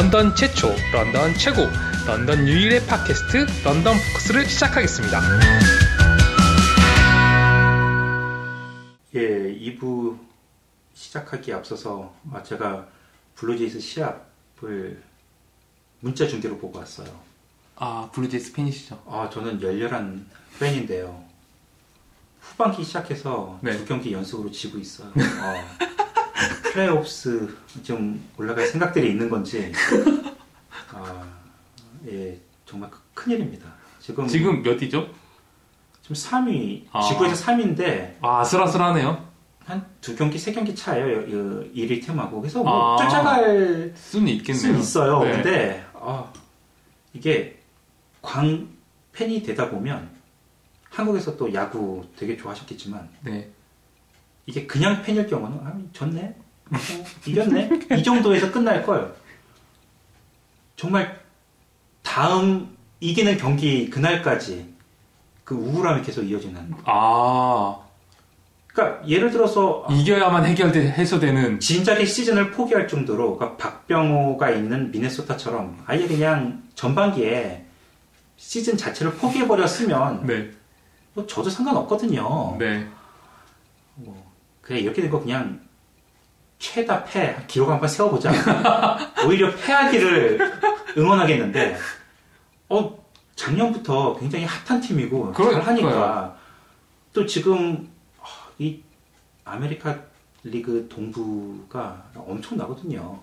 런던 최초, 런던 최고, 런던 유일의 팟캐스트 런던 포커스를 시작하겠습니다. 예, 2부 시작하기에 앞서서 아, 제가 블루제이스 시합을 문자 중계로 보고 왔어요. 아 블루제이스 팬이시죠? 아, 저는 열렬한 팬인데요. 후반기 시작해서 네. 두 경기 연속으로 지고 있어요. 어, 플레이오프스 좀 올라갈 생각들이 있는 건지 아, 예, 정말 크- 큰일입니다. 지금 지금 몇 위죠? 지금 3위, 아. 지구에서 3위인데 아 아슬아슬하네요. 한 두 경기, 세 경기 차예요. 그 1위 팀하고. 그래서 뭐 아. 쫓아갈 수는 있겠네요. 수는 있어요. 네. 근데 아, 이게 광 팬이 되다 보면 한국에서 또 야구 되게 좋아하셨겠지만 네. 이게 그냥 팬일 경우는 아, 졌네, 어, 이겼네 이 정도에서 끝날 걸. 정말 다음 이기는 경기 그날까지 그 우울함이 계속 이어지는. 아 그러니까 예를 들어서 이겨야만 해결돼 해소되는. 진작에 시즌을 포기할 정도로 그러니까 박병호가 있는 미네소타처럼 아예 그냥 전반기에 시즌 자체를 포기해 버렸으면 네. 뭐 저도 상관없거든요. 네. 뭐 그래 이렇게 된 거 그냥 최다 패 기록 한번 세워보자. 오히려 패하기를 응원하겠는데 어 작년부터 굉장히 핫한 팀이고 그러니까요. 잘하니까 또 지금 아, 이 아메리카 리그 동부가 엄청 나거든요.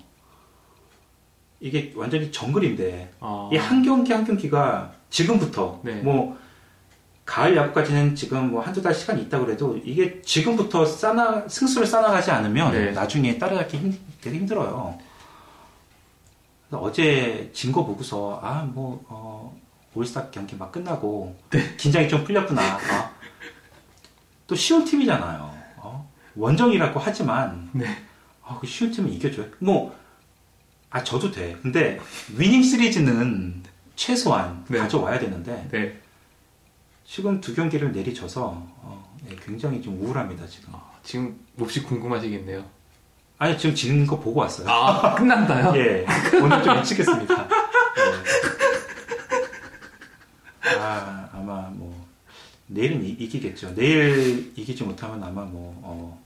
이게 완전히 정글인데 아. 이 한 경기 한 경기가 지금부터 네. 뭐 가을 야구까지는 지금 뭐 한두 달 시간이 있다 그래도 이게 지금부터 쌓나 승수를 쌓아가지 않으면 네. 나중에 따라잡기 힘, 되게 힘들어요. 어제 진 거 보고서 아뭐 어, 올스타 경기 막 끝나고 네. 긴장이 좀 풀렸구나. 아, 또 쉬운 팀이잖아요. 어? 원정이라고 하지만 네. 아, 그 쉬운 팀은 이겨줘요. 뭐, 아, 져도 돼. 근데, 위닝 시리즈는 최소한 네. 가져와야 되는데, 네. 지금 두 경기를 내리쳐서, 어, 네, 굉장히 좀 우울합니다, 지금. 아, 지금 몹시 궁금하시겠네요. 아니, 지금 지는 거 보고 왔어요. 아 끝난다요? 예, 오늘 좀 일찍 했습니다. 예. 아, 아마 뭐, 내일은 이, 이기겠죠. 내일 이기지 못하면 아마 뭐, 어,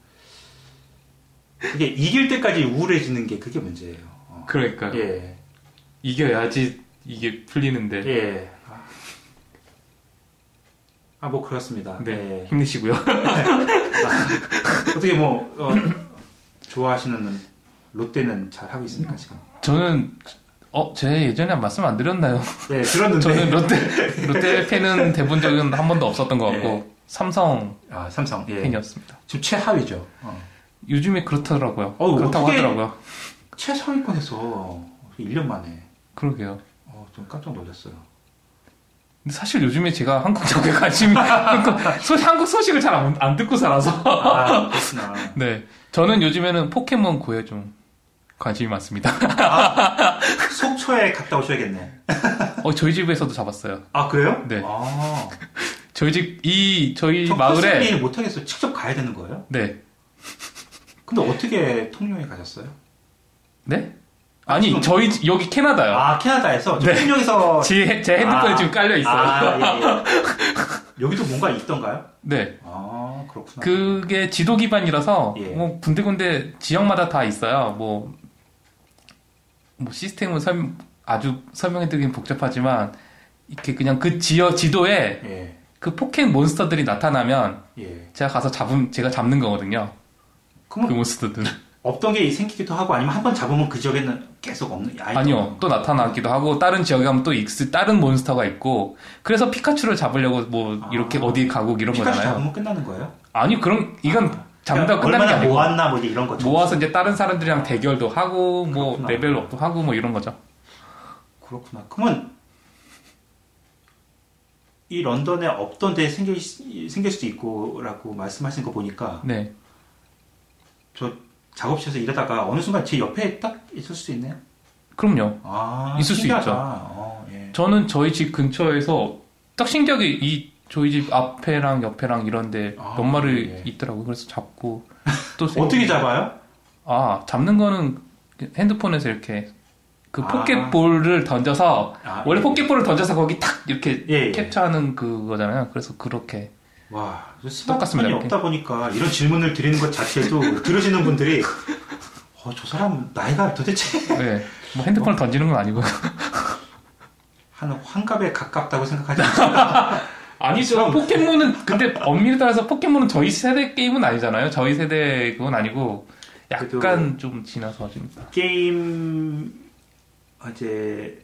이게 이길 때까지 우울해지는 게 그게 문제예요. 어. 그러니까요. 예. 이겨야지 이게 풀리는데. 예. 아. 아, 뭐, 그렇습니다. 네. 예. 힘내시고요. 어떻게 뭐, 어, 좋아하시는 롯데는 잘 하고 있습니까, 지금? 저는 어, 제 예전에 말씀 안 드렸나요? 네, 들었는데. 저는 롯데 롯데 팬은 돼본 적은 한 번도 없었던 것 같고 네. 삼성 아, 삼성. 예. 팬이었습니다. 지금 최하위죠. 어. 요즘에 그렇더라고요. 어, 그렇다고 하더라고요. 최상위권에서 1년 만에. 그러게요. 어, 좀 깜짝 놀랐어요. 근데 사실 요즘에 제가 한국 야구에 관심이 소, 한국 소식을 잘안 듣고 살아서 아, 그렇구나. 네 저는 요즘에는 포켓몬 고에 좀 관심이 많습니다. 속초에 갔다 오셔야겠네. 어 저희 집에서도 잡았어요. 아, 그래요? 네. 아, 저희 집 이 저희 저 마을에 마을에 못하겠어요. 직접 가야 되는 거예요? 네 근데 어떻게 통영에 가셨어요? 네? 아니 지금- 저희 집- 여기 캐나다요. 아, 캐나다에서? 저 네. 통영에서. 제, 제 핸드폰에 아. 지금 깔려 있어요. 아, 예, 예. 여기도 뭔가 있던가요? 네. 아, 그렇구나. 그게 지도 기반이라서 예. 뭐 군데군데 지역마다 다 있어요. 뭐, 뭐 시스템은 설, 아주 설명해드리긴 복잡하지만 이렇게 그냥 그 지역 지도에 예, 그 포켓 몬스터들이 나타나면 예. 제가 가서 잡음 제가 잡는 거거든요. 그 그러면 몬스터들. 없던 게 생기기도 하고 아니면 한 번 잡으면 그 지역에는 계속 없는 아니요. 또 나타나기도 하고 다른 지역에 가면 또 익스 다른 몬스터가 있고 그래서 피카츄를 잡으려고 뭐 이렇게 아. 어디 가고 이런 피카츄 거잖아요. 잡으면 끝나는 거예요? 아니 그런 이건 잡는다고 그러니까 끝나는 게 아니고 모았나 뭐 이런 거죠. 모아서 이제 다른 사람들이랑 대결도 하고 뭐 그렇구나. level up도 하고 뭐 이런 거죠. 그렇구나. 그러면 이 런던에 없던 데 생길, 수- 생길 수도 있고라고 말씀하신 거 보니까 네. 저 작업실에서 일하다가 어느 순간 제 옆에 딱 있을 수 있네요. 그럼요. 아, 있을 수 신기하다. 있죠. 어, 예. 저는 저희 집 근처에서 딱 신기하게 이 저희 집 앞에랑 옆에랑 이런데 아, 몇 마리 예. 있더라고요. 그래서 잡고 또 어떻게 잡아요? 아 잡는 거는 핸드폰에서 이렇게 그 아. 포켓볼을 던져서 아, 원래 예. 포켓볼을 던져서 거기 탁 이렇게 예, 예. 캡처하는 그거잖아요. 그래서 그렇게 와, 스마트폰이. 없다 보니까 이런 질문을 드리는 것 자체도 들으시는 분들이 어, 저 사람 나이가 도대체 네. 뭐 핸드폰을 던지는 건 아니고 한 환갑에 가깝다고 생각하지 않습니까? 아니죠. 포켓몬은 근데 엄밀히 따라서 포켓몬은 저희 세대 게임은 아니잖아요. 저희 세대 그건 아니고 약간 좀 지나서 좀 게임 이제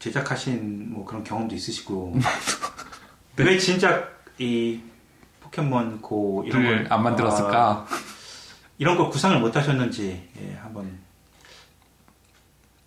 제작하신 뭐 그런 경험도 있으시고 왜 진작 이 포켓몬 고 이런 걸 안 만들었을까? 아, 이런 걸 구상을 못 하셨는지 예, 한번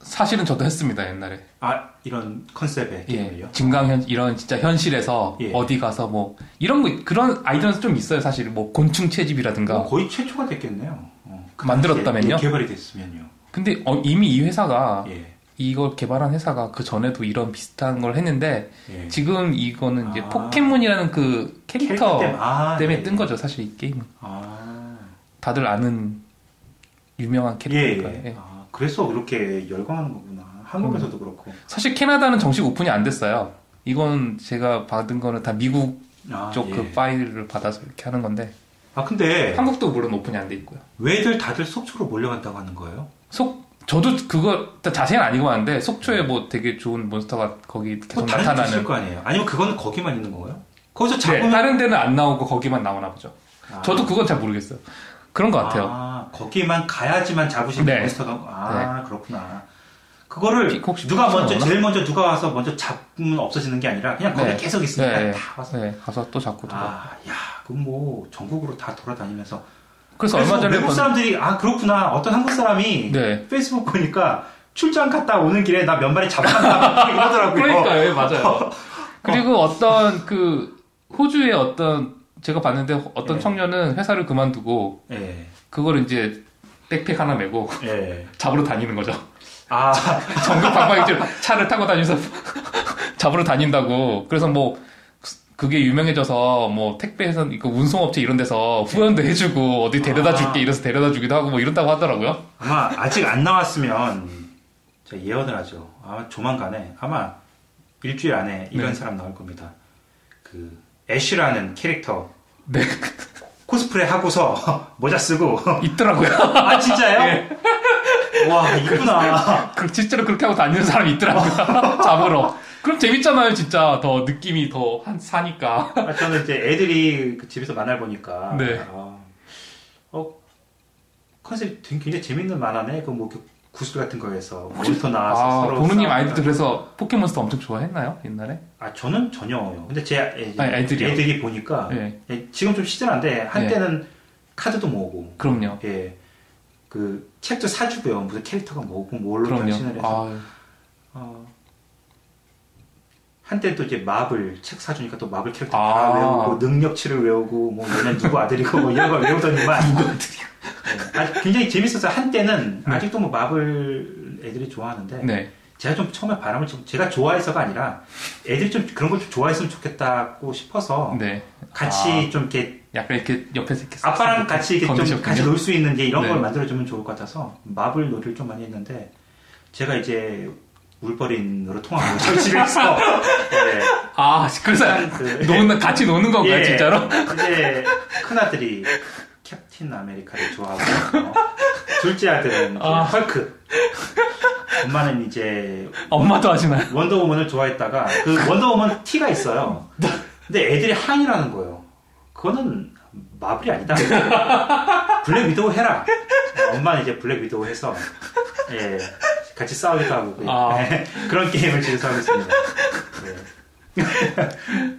사실은 저도 했습니다 옛날에. 아 이런 컨셉의 예, 게임을요. 증강 이런 진짜 현실에서 예. 어디 가서 뭐 이런 거 그런 아이디어는 좀 있어요 사실 뭐 곤충 채집이라든가. 뭐 거의 최초가 됐겠네요. 어, 그 만들었다면요? 당시에 개발이 됐으면요. 근데 어, 이미 이 회사가 예, 이걸 개발한 회사가 그 전에도 이런 비슷한 걸 했는데 예. 지금 이거는 이제 아. 포켓몬이라는 그 캐릭터 때문에, 아, 때문에 네. 뜬 거죠 사실 이 게임은. 아, 다들 아는 유명한 예, 캐릭터니까요. 예. 예. 아, 그래서 그렇게 열광하는 거구나. 한국에서도 그렇고. 사실 캐나다는 정식 오픈이 안 됐어요. 이건 제가 받은 거는 다 미국 아, 쪽그 예. 파일을 받아서 이렇게 하는 건데 아 근데 한국도 물론 오픈이 안 돼 있고요. 왜들 다들 속초로 몰려간다고 하는 거예요? 속 저도 그거 자세히는 아니고 하는데 속초에 뭐 되게 좋은 몬스터가 거기 계속 뭐 다른 데 있을 나타나는. 거 아니에요? 아니면 그거는 거기만 있는 건가요? 거기서 네, 잡으면 다른 데는 안 나오고 거기만 나오나 보죠. 아. 저도 그건 잘 모르겠어요. 그런 것 같아요. 아, 거기만 가야지만 잡으시는 네. 몬스터가 아 그렇구나. 그거를 피- 혹시 누가 먼저? 제일 먼저 누가 와서 먼저 잡으면 없어지는 게 아니라 그냥 거기 네. 계속 있으니까 네, 다 와서 네, 가서 또 잡고 또. 아, 야, 그럼 뭐 전국으로 다 돌아다니면서 그래서 얼마 전에 외국 본- 사람들이 아 그렇구나 어떤 한국 사람이 네. 페이스북 보니까 출장 갔다 오는 길에 나 몇 마리 잡아간다 이러더라고요. 그러니까요, 예, 맞아요. 그리고 어떤 그 호주의 어떤 제가 봤는데 어떤 예. 청년은 회사를 그만두고 예, 그걸 이제 백팩 하나 메고 예. 잡으러 다니는 거죠. 아, 전국 방방이죠. 차를 타고 다니면서 잡으러 다닌다고. 그래서 뭐 그게 유명해져서 뭐 택배에서 이거 운송업체 이런 데서 후원도 해주고 어디 데려다 아. 줄게 이래서 데려다 주기도 하고 뭐 이런다고 하더라고요. 아마 아직 안 나왔으면 제가 예언을 하죠. 아마 조만간에 아마 일주일 안에 이런 네. 사람 나올 겁니다. 그 애쉬라는 캐릭터 네. 코스프레 하고서 모자 쓰고 있더라고요. 아 진짜요? 예. 와 이쁘나. 그 실제로 그렇게 하고 다니는 사람이 있더라고요. 잡으러. 그럼 재밌잖아요, 진짜. 더 느낌이 더 한 사니까. 아, 저는 이제 애들이 그 집에서 만화를 보니까 네. 아, 어 컨셉이 굉장히 재밌는 만화네. 그뭐 구슬 같은 거에서 몬스터 나와서 아, 서로 보누님 아이들도 그래서 포켓몬스터 엄청 좋아했나요? 옛날에? 아 저는 전혀요. 근데 제 애, 아니, 애들이요? 애들이 보니까 예. 예, 지금 좀 시즌한데 한때는 카드도 모으고 그럼요. 예. 그 책도 사주고요. 무슨 캐릭터가 뭐고 뭘로. 변신을 해서 아, 어, 한때 또 이제 마블 책 사주니까 또 마블 캐릭터 아. 다 외우고 능력치를 외우고 뭐 얘는 누구 아들이고 뭐 이런 걸 외우더니만 예, 아주 굉장히 재밌어서 한때는 네. 아직도 뭐 마블 애들이 좋아하는데 네. 제가 좀 처음에 바람을 좀 제가 좋아해서가 아니라 애들이 좀 그런 걸 좀 좋아했으면 좋겠다고 싶어서 네. 같이 좀 이렇게 약간 이렇게 옆에서 이렇게 아빠랑 싹 같이 이렇게 좀 건드셨군요. 같이 놀 수 있는 게 이런 네. 걸 만들어주면 좋을 것 같아서 마블 놀이를 좀 많이 했는데 제가 이제 울버린으로 통하고 저희 집에서 네, 아, 그래서 그, 노는 같이 노는 건가요, 예. 진짜로? 이제 큰 아들이 캡틴 아메리카를 좋아하고 어, 둘째 아들은 아. 헐크 엄마는 이제 엄마도 하시나요? 원더우먼을 좋아했다가 그 원더우먼 티가 있어요. 근데 애들이 항의라는 거예요. 그거는 마블이 아니다. 블랙 위도우 해라. 엄마는 이제 블랙 위도우 해서 예, 같이 싸우기도 하고 아. 예, 그런 게임을 집에서 하고 있습니다. 예.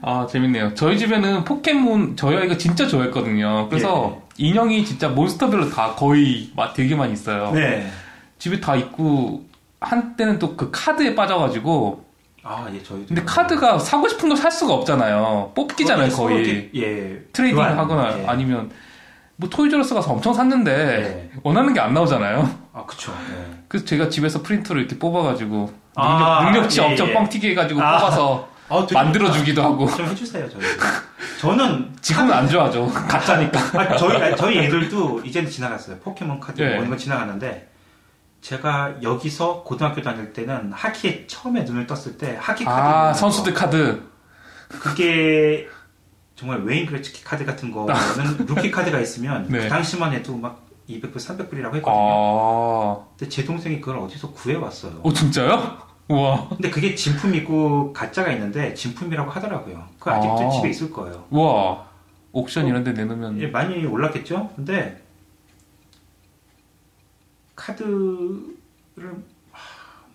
아, 재밌네요. 저희 집에는 포켓몬, 저희 아이가 진짜 좋아했거든요. 그래서 인형이 진짜 몬스터별로 다 거의 마- 되게 많이 있어요. 네. 집에 다 있고, 한때는 또 그 카드에 빠져가지고, 아, 예, 저희도. 근데 카드가 사고 싶은 걸 살 수가 없잖아요. 뽑기잖아요, 서로 거의. 이렇게, 예. trading 교환, 하거나 예. 아니면, 뭐 토이저러스 가서 엄청 샀는데, 예. 원하는 게 안 나오잖아요. 아, 그쵸. 예. 그래서 제가 집에서 프린터로 이렇게 뽑아가지고, 능력, 아, 능력 치 예, 엄청 예. 뻥튀기 해가지고 아. 뽑아서 아, 만들어주기도 하고. 좀 해주세요, 저희. 저는 지금은 안 좋아하죠. 가짜니까. 아, 저희, 저희 애들도 이제는 지나갔어요. 포켓몬 카드 네. 모으는 건 지나갔는데, 제가 여기서 고등학교 다닐 때는 하키에 처음에 눈을 떴을 때 하키 카드 아, 선수들 카드. 그게 정말 웨인 그레츠키 카드 같은 거는 루키 카드가 있으면 네. 그 당시만 해도 막 200불, 300불이라고 했거든요. 아, 근데 제 동생이 그걸 어디서 구해왔어요. 오, 진짜요? 우와. 근데 그게 진품이고 가짜가 있는데 진품이라고 하더라고요. 그거 아직도 아. 집에 있을 거예요. 우와. 옥션 이런 데 내놓으면. 예, 많이 올랐겠죠? 근데 카드를 하,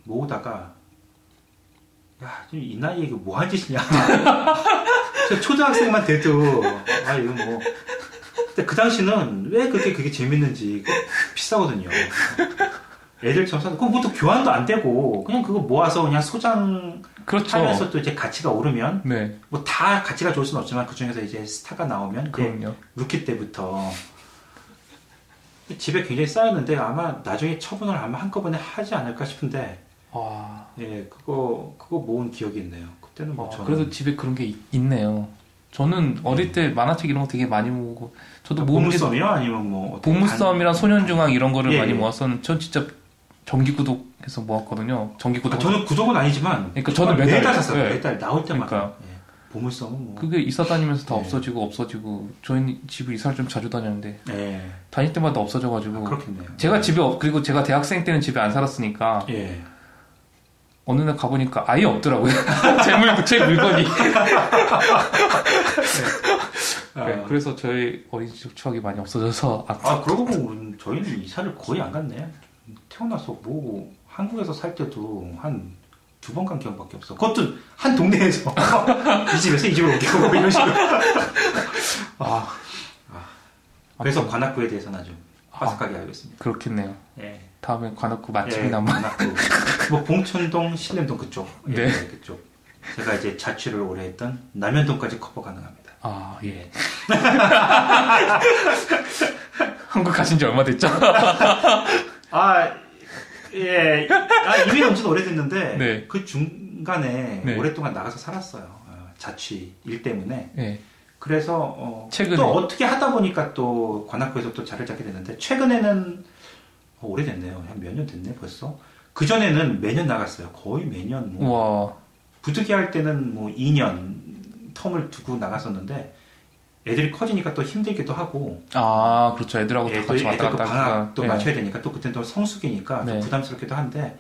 모으다가 야, 이 나이에 이거 뭐 하는 짓이냐. 저 초등학생만 돼도 아 이거 뭐 근데 그 당시는 왜 그렇게 그게 재밌는지 비싸거든요. 애들처럼 사도 그거 뭐 또 교환도 안 되고 그냥 그거 모아서 그냥 소장하면서 그렇죠. 또 이제 가치가 오르면 네, 뭐 다 가치가 좋을 수는 없지만 그 중에서 이제 스타가 나오면 그럼요. 루키 때부터 집에 굉장히 쌓였는데 아마 나중에 처분을 아마 한꺼번에 하지 않을까 싶은데 와. 예 그거 그거 모은 기억이 있네요. 그때는 뭐 아, 저는 그래도 집에 그런 게 있, 있네요. 저는 어릴 때 만화책 이런 거 되게 많이 모으고, 저도 모으는 게 보물섬이요 아니면 뭐 보물섬이랑 소년중앙 이런 거를 예, 많이 예. 모았었는데, 전 진짜 정기 구독해서 모았거든요. 간- 정기 구독. 아, 저는 구독은 아니지만 그러니까 저는 매달- 매달 샀어요. 예. 매달 나올 때마다 그러니까요. 예. 보물섬은 뭐 그게 이사 다니면서 다 예. 없어지고 없어지고, 저희 집을 이사를 좀 자주 다녔는데, 예. 다닐 때마다 없어져가지고. 그렇겠네요. 제가 집에, 없- 그리고 제가 대학생 때는 집에 안 살았으니까, 예. 어느 날 가보니까 아예 없더라고요. 제, 물, 제 물건이. 아, 네, 그래서 저희 어린이집 추억이 많이 없어져서 아, 아 그러고 보면 저희는 이사를 거의 안 갔네. 태어나서 뭐 한국에서 살 때도 한 두 번 간 기억밖에 없어. 그것도 한 동네에서 이 집에서 이 집으로 옮기고 뭐 이런 식으로. 아, 그래서 관악구에 대해서는 아주 아. 화석하게 알고 있습니다. 그렇겠네요. 예. 다음에 관악구 예, 맛집이나 한번. 관악구. 뭐 봉천동, 신림동 그쪽. 예, 네. 그쪽. 제가 이제 자취를 오래 했던 남현동까지 커버 가능합니다. 아, 예. 예. 한국 가신 지 얼마 됐죠? 아, 예. 아, 이미 넘진 오래됐는데, 네. 그 중간에 네. 오랫동안 나가서 살았어요. 어, 자취 일 때문에. 예. 그래서, 어, 최근에? 또 어떻게 하다 보니까 또 관악구에서 또 자리를 잡게 됐는데, 최근에는, 어, 오래됐네요. 한 몇 년 됐네, 벌써. 그 전에는 매년 나갔어요. 거의 매년. 뭐. 부득이 할 때는 뭐 2년 텀을 두고 나갔었는데, 애들이 커지니까 또 힘들기도 하고, 아, 그렇죠. 애들하고 또 같이 애들 왔다 그 갔다 방학. 또 예. 맞춰야 되니까 또 그때는 또 성수기니까 좀 네. 부담스럽기도 한데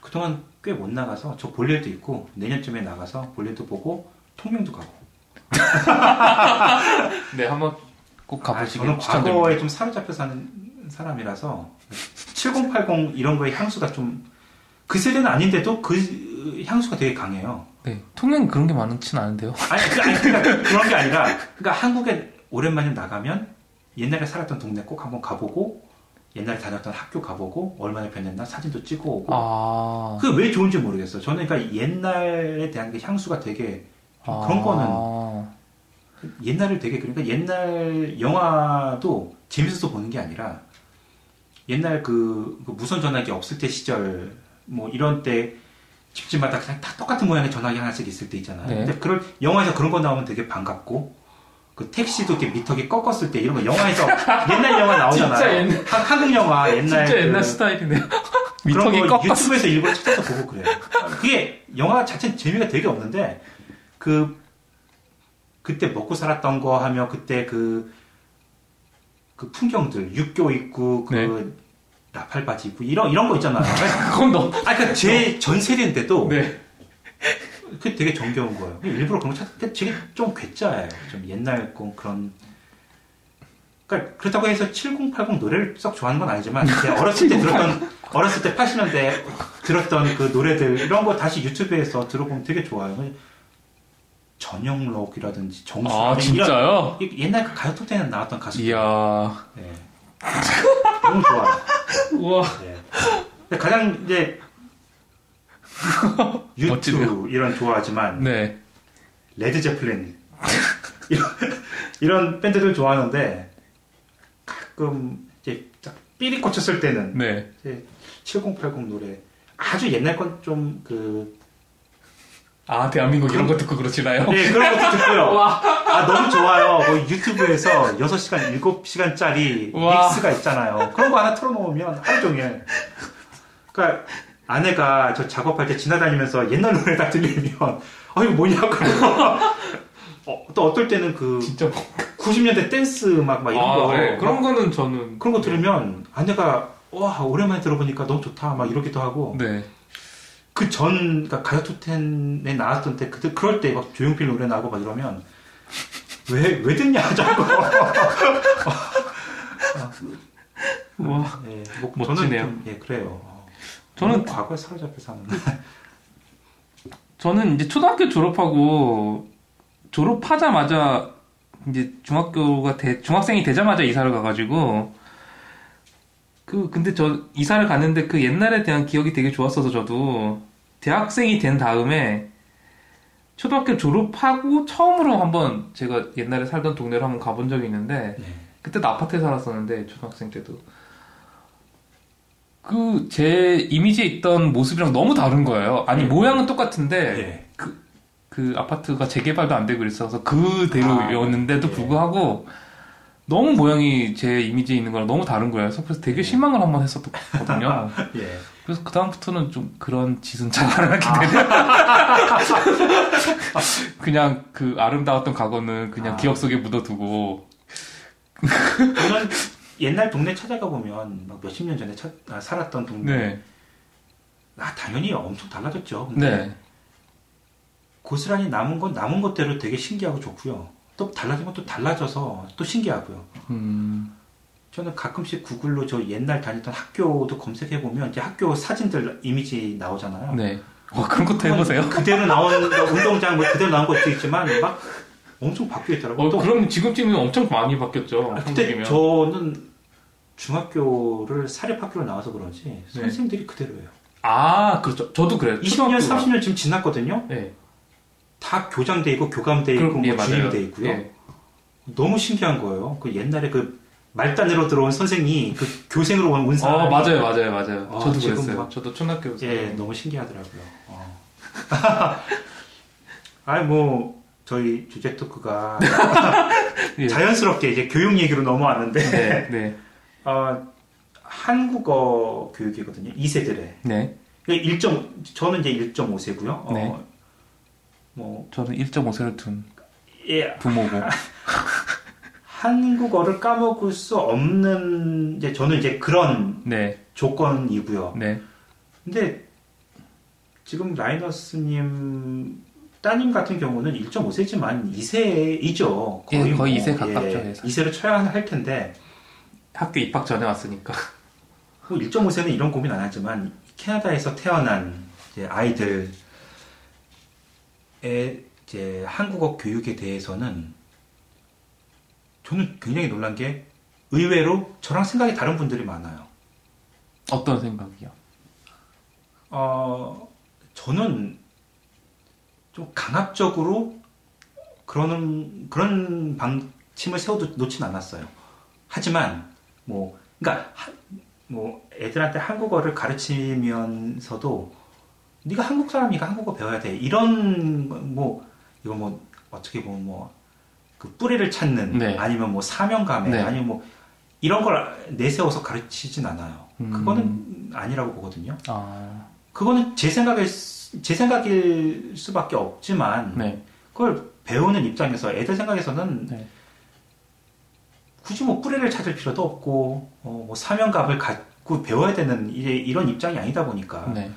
그동안 꽤 못 나가서 저 볼일도 있고 내년쯤에 나가서 볼일도 보고 통영도 가고 네, 한번 꼭 아, 가보시길 저는 추천드립니다. 과거에 좀 사로잡혀 사는 사람이라서 7080 이런 거에 향수가 좀 그 세대는 아닌데도 그 향수가 되게 강해요. 네, 통영 그런 게 많지는 않은데요. 아니, 그, 아니 그러니까 그런 게 아니라 그러니까 한국에 오랜만에 나가면 옛날에 살았던 동네 꼭 한번 가보고 옛날에 다녔던 학교 가보고 얼마나 변했나 사진도 찍어 오고 아, 그왜 좋은지 모르겠어요. 저는 그러니까 옛날에 대한 그 향수가 되게 좀 그런 거는 아, 옛날을 되게 그러니까 옛날 영화도 재밌어서 보는 게 아니라 옛날 그, 그 무선 전화기 없을 때 시절 뭐 이런 때 집집마다 그냥 다 똑같은 모양의 전화기 하나씩 있을 때 있잖아요. 네. 근데 그걸 영화에서 그런 거 나오면 되게 반갑고 그 택시도 이렇게 미터기 꺾었을 때 이런 거 영화에서 옛날 영화 나오잖아요. 진짜 옛날- 한- 한국 영화 옛날 진짜 그 옛날 스타일이네요. 그런 미터기 거 꺾었어. 유튜브에서 일부러 찾아서 보고 그래요. 그게 영화 자체는 재미가 되게 없는데 그 그때 먹고 살았던 거 하며 그때 그, 그 풍경들 육교 있고 그 네. 나팔 바지 입고 이런 이런 거 있잖아요. 그건 너. 아 그러니까 제 전 세대인데도 네. 그게 되게 정겨운 거예요. 일부러 그런 거 찾, 근데 되게 좀 괴짜예요. 좀 옛날 거 그런. 그러니까 그렇다고 해서 7080 노래를 썩 좋아하는 건 아니지만 제가 어렸을 때 들었던 어렸을 때 80년대 들었던 그 노래들 이런 거 다시 유튜브에서 들어보면 되게 좋아요. 전영록이라든지 정수 아, 이런 진짜요? 이- 옛날 그 가요 톱텐에 나왔던 가수 이야. 네. 너무 좋아요. 우와. 네. 가장 이제 유튜 멋지네요. 이런 좋아하지만 네. 레드 제플린 이런, 이런 밴드들 좋아하는데 가끔 이제 딱 삘이 꽂혔을 때는 네. 이제 7080 노래 아주 옛날 건 좀 그 아 대한민국 이런 거 듣고 그러시나요? 네, 그런 것도 듣고요. 와. 아, 너무 좋아요. 뭐 유튜브에서 6시간, 7시간짜리 와. 믹스가 있잖아요. 그런 거 하나 틀어놓으면 하루 종일. 그러니까 아내가 저 작업할 때 지나다니면서 옛날 노래 딱 들리면, 아, 이거 뭐냐고. 어, 또 어떨 때는 그 진짜 뭐. 90년대 댄스 음악 막 이런 아, 거. 네. 막 그런 거는 저는 그런 거 들으면 아내가 와, 오랜만에 들어보니까 너무 좋다. 막 이러기도 하고. 네. 그 전, 그러니까 가요톱텐에 나왔던 때, 그때, 그럴 때 막 조용필 노래 나오고 막 이러면, 왜, 왜 듣냐, 자꾸. 와. 예, 뭐, 멋지네요. 저는 좀, 예, 그래요. 어, 저는 과거에 사로잡혀 사는. 저는 이제 초등학교 졸업하고 졸업하자마자 이제 중학교가 돼- 중학생이 되자마자 이사를 가가지고 그 근데 저 이사를 갔는데 그 옛날에 대한 기억이 되게 좋았어서 저도 대학생이 된 다음에 초등학교 졸업하고 처음으로 한번 제가 옛날에 살던 동네를 한번 가본 적이 있는데 네. 그때도 아파트에 살았었는데 초등학생 때도 그 제 이미지에 있던 모습이랑 너무 다른 거예요. 아니 네. 모양은 똑같은데 예. 그 아파트가 재개발도 안 되고 있어서 그대로였는데도 아, 예. 불구하고 너무 모양이 제 이미지에 있는 거랑 너무 다른 거예요. 그래서 네. 되게 실망을 한번 했었거든요. 예. 그래서 그 다음부터는 좀 그런 짓은 잘 안 하게 되네요. 그냥 그 아름다웠던 과거는 그냥 아. 기억 속에 묻어두고 저는 옛날 동네 찾아가 보면, 막 몇십 년 전에 차- 아, 살았던 동네. 네, 아, 당연히 엄청 달라졌죠. 근데 네, 고스란히 남은 건 남은 것대로 되게 신기하고 좋고요. 또 달라진 건 또 달라져서 또 신기하고요. 음, 저는 가끔씩 구글로 저 옛날 다녔던 학교도 검색해 보면 이제 학교 사진들 이미지 나오잖아요. 네. 와 그런 것도 해보세요. 그대로 나온 운동장 뭐 그대로 나온 것도 있지만 막 엄청 바뀌어 있더라고요. 어, 또 그럼 지금쯤이면 엄청 많이 바뀌었죠. 아, 그때 한국이면. 저는 중학교를 사립학교를 나와서 그런지 네. 선생님들이 그대로예요. 아, 그렇죠. 저도 그래요. 20년, 초등학교가. 30년 지금 지났거든요. 네. 다 교장돼 있고 교감돼 있고 그럼, 뭐 예. 주임돼 있고요. 예. 너무 신기한 거예요. 그 옛날에 그 말단으로 들어온 선생이 그 교생으로 온 사람이 어, 맞아요, 맞아요, 맞아요. 아, 저도 그랬어요. 막- 저도 초등학교 예, 너무 신기하더라고요. 어. 아니 뭐 저희 주제 토크가 예. 자연스럽게 이제 교육 얘기로 넘어왔는데 네, 네, 어, 한국어 교육이거든요. 2세들의 네. 1. 저는 이제 1.5세고요. 네. 어, 뭐 저는 1.5세를 둔 예, 부모고. 한국어를 까먹을 수 없는 이제 저는 이제 그런 네, 조건이고요. 네. 근데 지금 라이너스님 따님 같은 경우는 1.5세지만 2세이죠. 예, 거의 2세 가깝죠, 예. 2세를 쳐야 할 텐데 학교 입학 전에 왔으니까. 뭐 1.5세는 이런 고민 안 하지만 캐나다에서 태어난 이제 아이들 의 이제 한국어 교육에 대해서는 저는 굉장히 놀란 게 의외로 저랑 생각이 다른 분들이 많아요. 어떤 생각이요? 어, 저는 좀 강압적으로 그러는 그런 방침을 세워도 놓진 않았어요. 하지만 뭐 그러니까 하- 뭐 애들한테 한국어를 가르치면서도 네가 한국 사람이니까 한국어 배워야 돼 이런 뭐 이거 뭐 어떻게 보면 뭐 그 뿌리를 찾는 네. 아니면 뭐 사명감에 네. 아니면 뭐 이런 걸 내세워서 가르치진 않아요. 음. 그거는 아니라고 보거든요. 아, 그거는 제 생각일 수- 제 생각일 수밖에 없지만 네, 그걸 배우는 입장에서 애들 생각에서는 네. 굳이 뭐 뿌리를 찾을 필요도 없고 어, 뭐 사명감을 갖고 배워야 되는 이제 이런 입장이 아니다 보니까 네.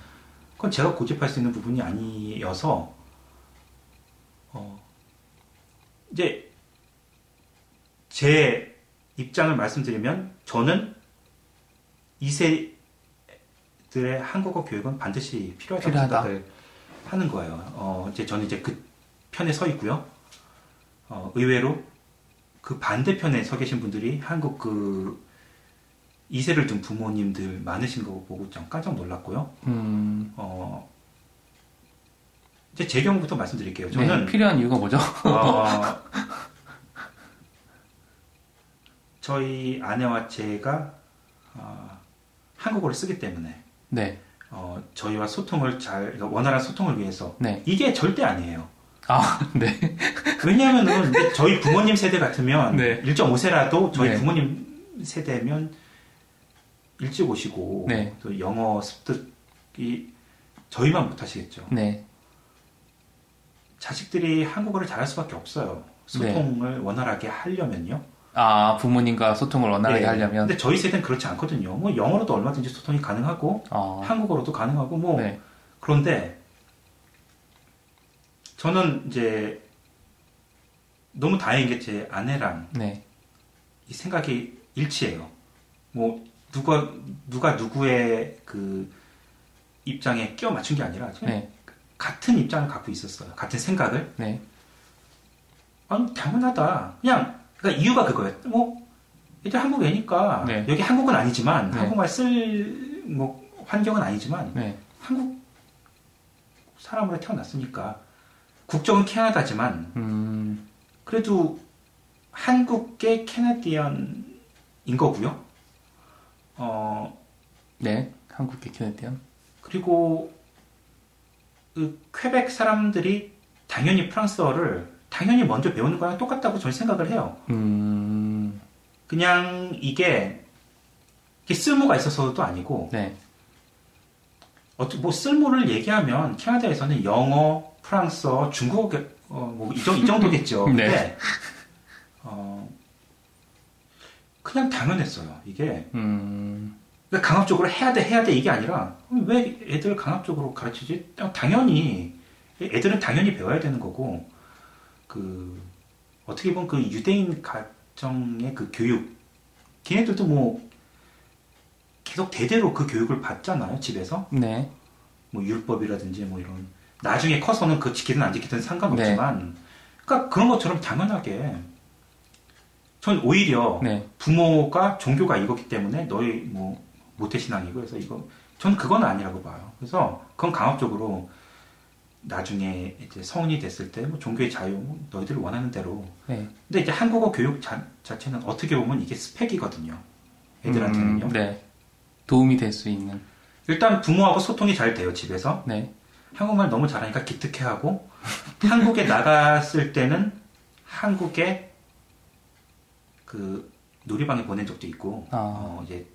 그건 제가 고집할 수 있는 부분이 아니어서 어, 이제 제 입장을 말씀드리면 저는 2세들의 한국어 교육은 반드시 필요하다고 필요하다. 생각을 하는 거예요. 어, 이제 저는 이제 그 편에 서 있고요. 어, 의외로 그 반대편에 서 계신 분들이 한국 그 2세를 둔 부모님들 많으신 거 보고 좀 깜짝 놀랐고요. 음, 어, 이제 제 경우부터 말씀드릴게요. 네, 저는 필요한 이유가 뭐죠? 어, 저희 아내와 제가 어, 한국어를 쓰기 때문에 네, 어, 저희와 소통을 잘 그러니까 원활한 소통을 위해서 네. 이게 절대 아니에요. 아, 네. 왜냐하면은 이제 저희 부모님 세대 같으면 네. 1.5세라도 저희 네. 부모님 세대면 일찍 오시고 네. 또 영어 습득이 저희만 못하시겠죠. 네. 자식들이 한국어를 잘할 수밖에 없어요. 소통을 원활하게 하려면요. 아, 부모님과 소통을 원활하게 네. 하려면. 근데 저희 세대는 그렇지 않거든요. 뭐 영어로도 얼마든지 소통이 가능하고 아, 한국어로도 가능하고 뭐 네. 그런데 저는 이제 너무 다행인 게 제 아내랑 네. 이 생각이 일치해요. 뭐 누가 누가 누구의 그 입장에 끼워 맞춘 게 아니라 네. 같은 입장을 갖고 있었어요. 같은 생각을. 네. 아니 당연하다. 그냥 그러니까 이유가 그거예요. 뭐 이제 한국 애니까 네. 여기 한국은 아니지만 네. 한국말 쓸 뭐 환경은 아니지만 네. 한국 사람으로 태어났으니까 국적은 캐나다지만 음, 그래도 한국계 캐나디언인 거고요. 어 네. 한국계 캐네디언. 그리고 그 퀘벡 사람들이 당연히 프랑스어를 당연히 먼저 배우는 거랑 똑같다고 저는 생각을 해요. 음, 그냥 이게, 이게 쓸모가 있어서도 아니고 네. 어떻게 뭐 쓸모를 얘기하면 캐나다에서는 영어, 프랑스어, 중국어 어, 뭐이 이 정도겠죠. 네. 근데 어, 그냥 당연했어요. 이게 음, 그러니까 강압적으로 해야 돼 해야 돼 이게 아니라 왜 애들 강압적으로 가르치지? 당연히 애들은 당연히 배워야 되는 거고 그 어떻게 보면 그 유대인 가정의 그 교육 걔네들도 뭐 계속 대대로 그 교육을 받잖아요 집에서 네. 뭐 율법이라든지 뭐 이런 나중에 커서는 그 지키든 안 지키든 상관없지만 그러니까 그런 것처럼 당연하게 전 오히려 네. 부모가 종교가 이거기 때문에 너희 뭐 모태신앙이고 그래서 이거 전 그건 아니라고 봐요. 그래서 그건 강압적으로 나중에 이제 성인이 됐을 때 뭐 종교의 자유 뭐 너희들이 원하는 대로. 네. 근데 이제 한국어 교육 자, 자체는 어떻게 보면 이게 스펙이거든요. 애들한테는요. 음, 네. 도움이 될 수 있는. 일단 부모하고 소통이 잘 돼요 집에서. 네. 한국말 너무 잘하니까 기특해하고 한국에 나갔을 때는 한국에 그 놀이방에 보낸 적도 있고 아. 어, 이제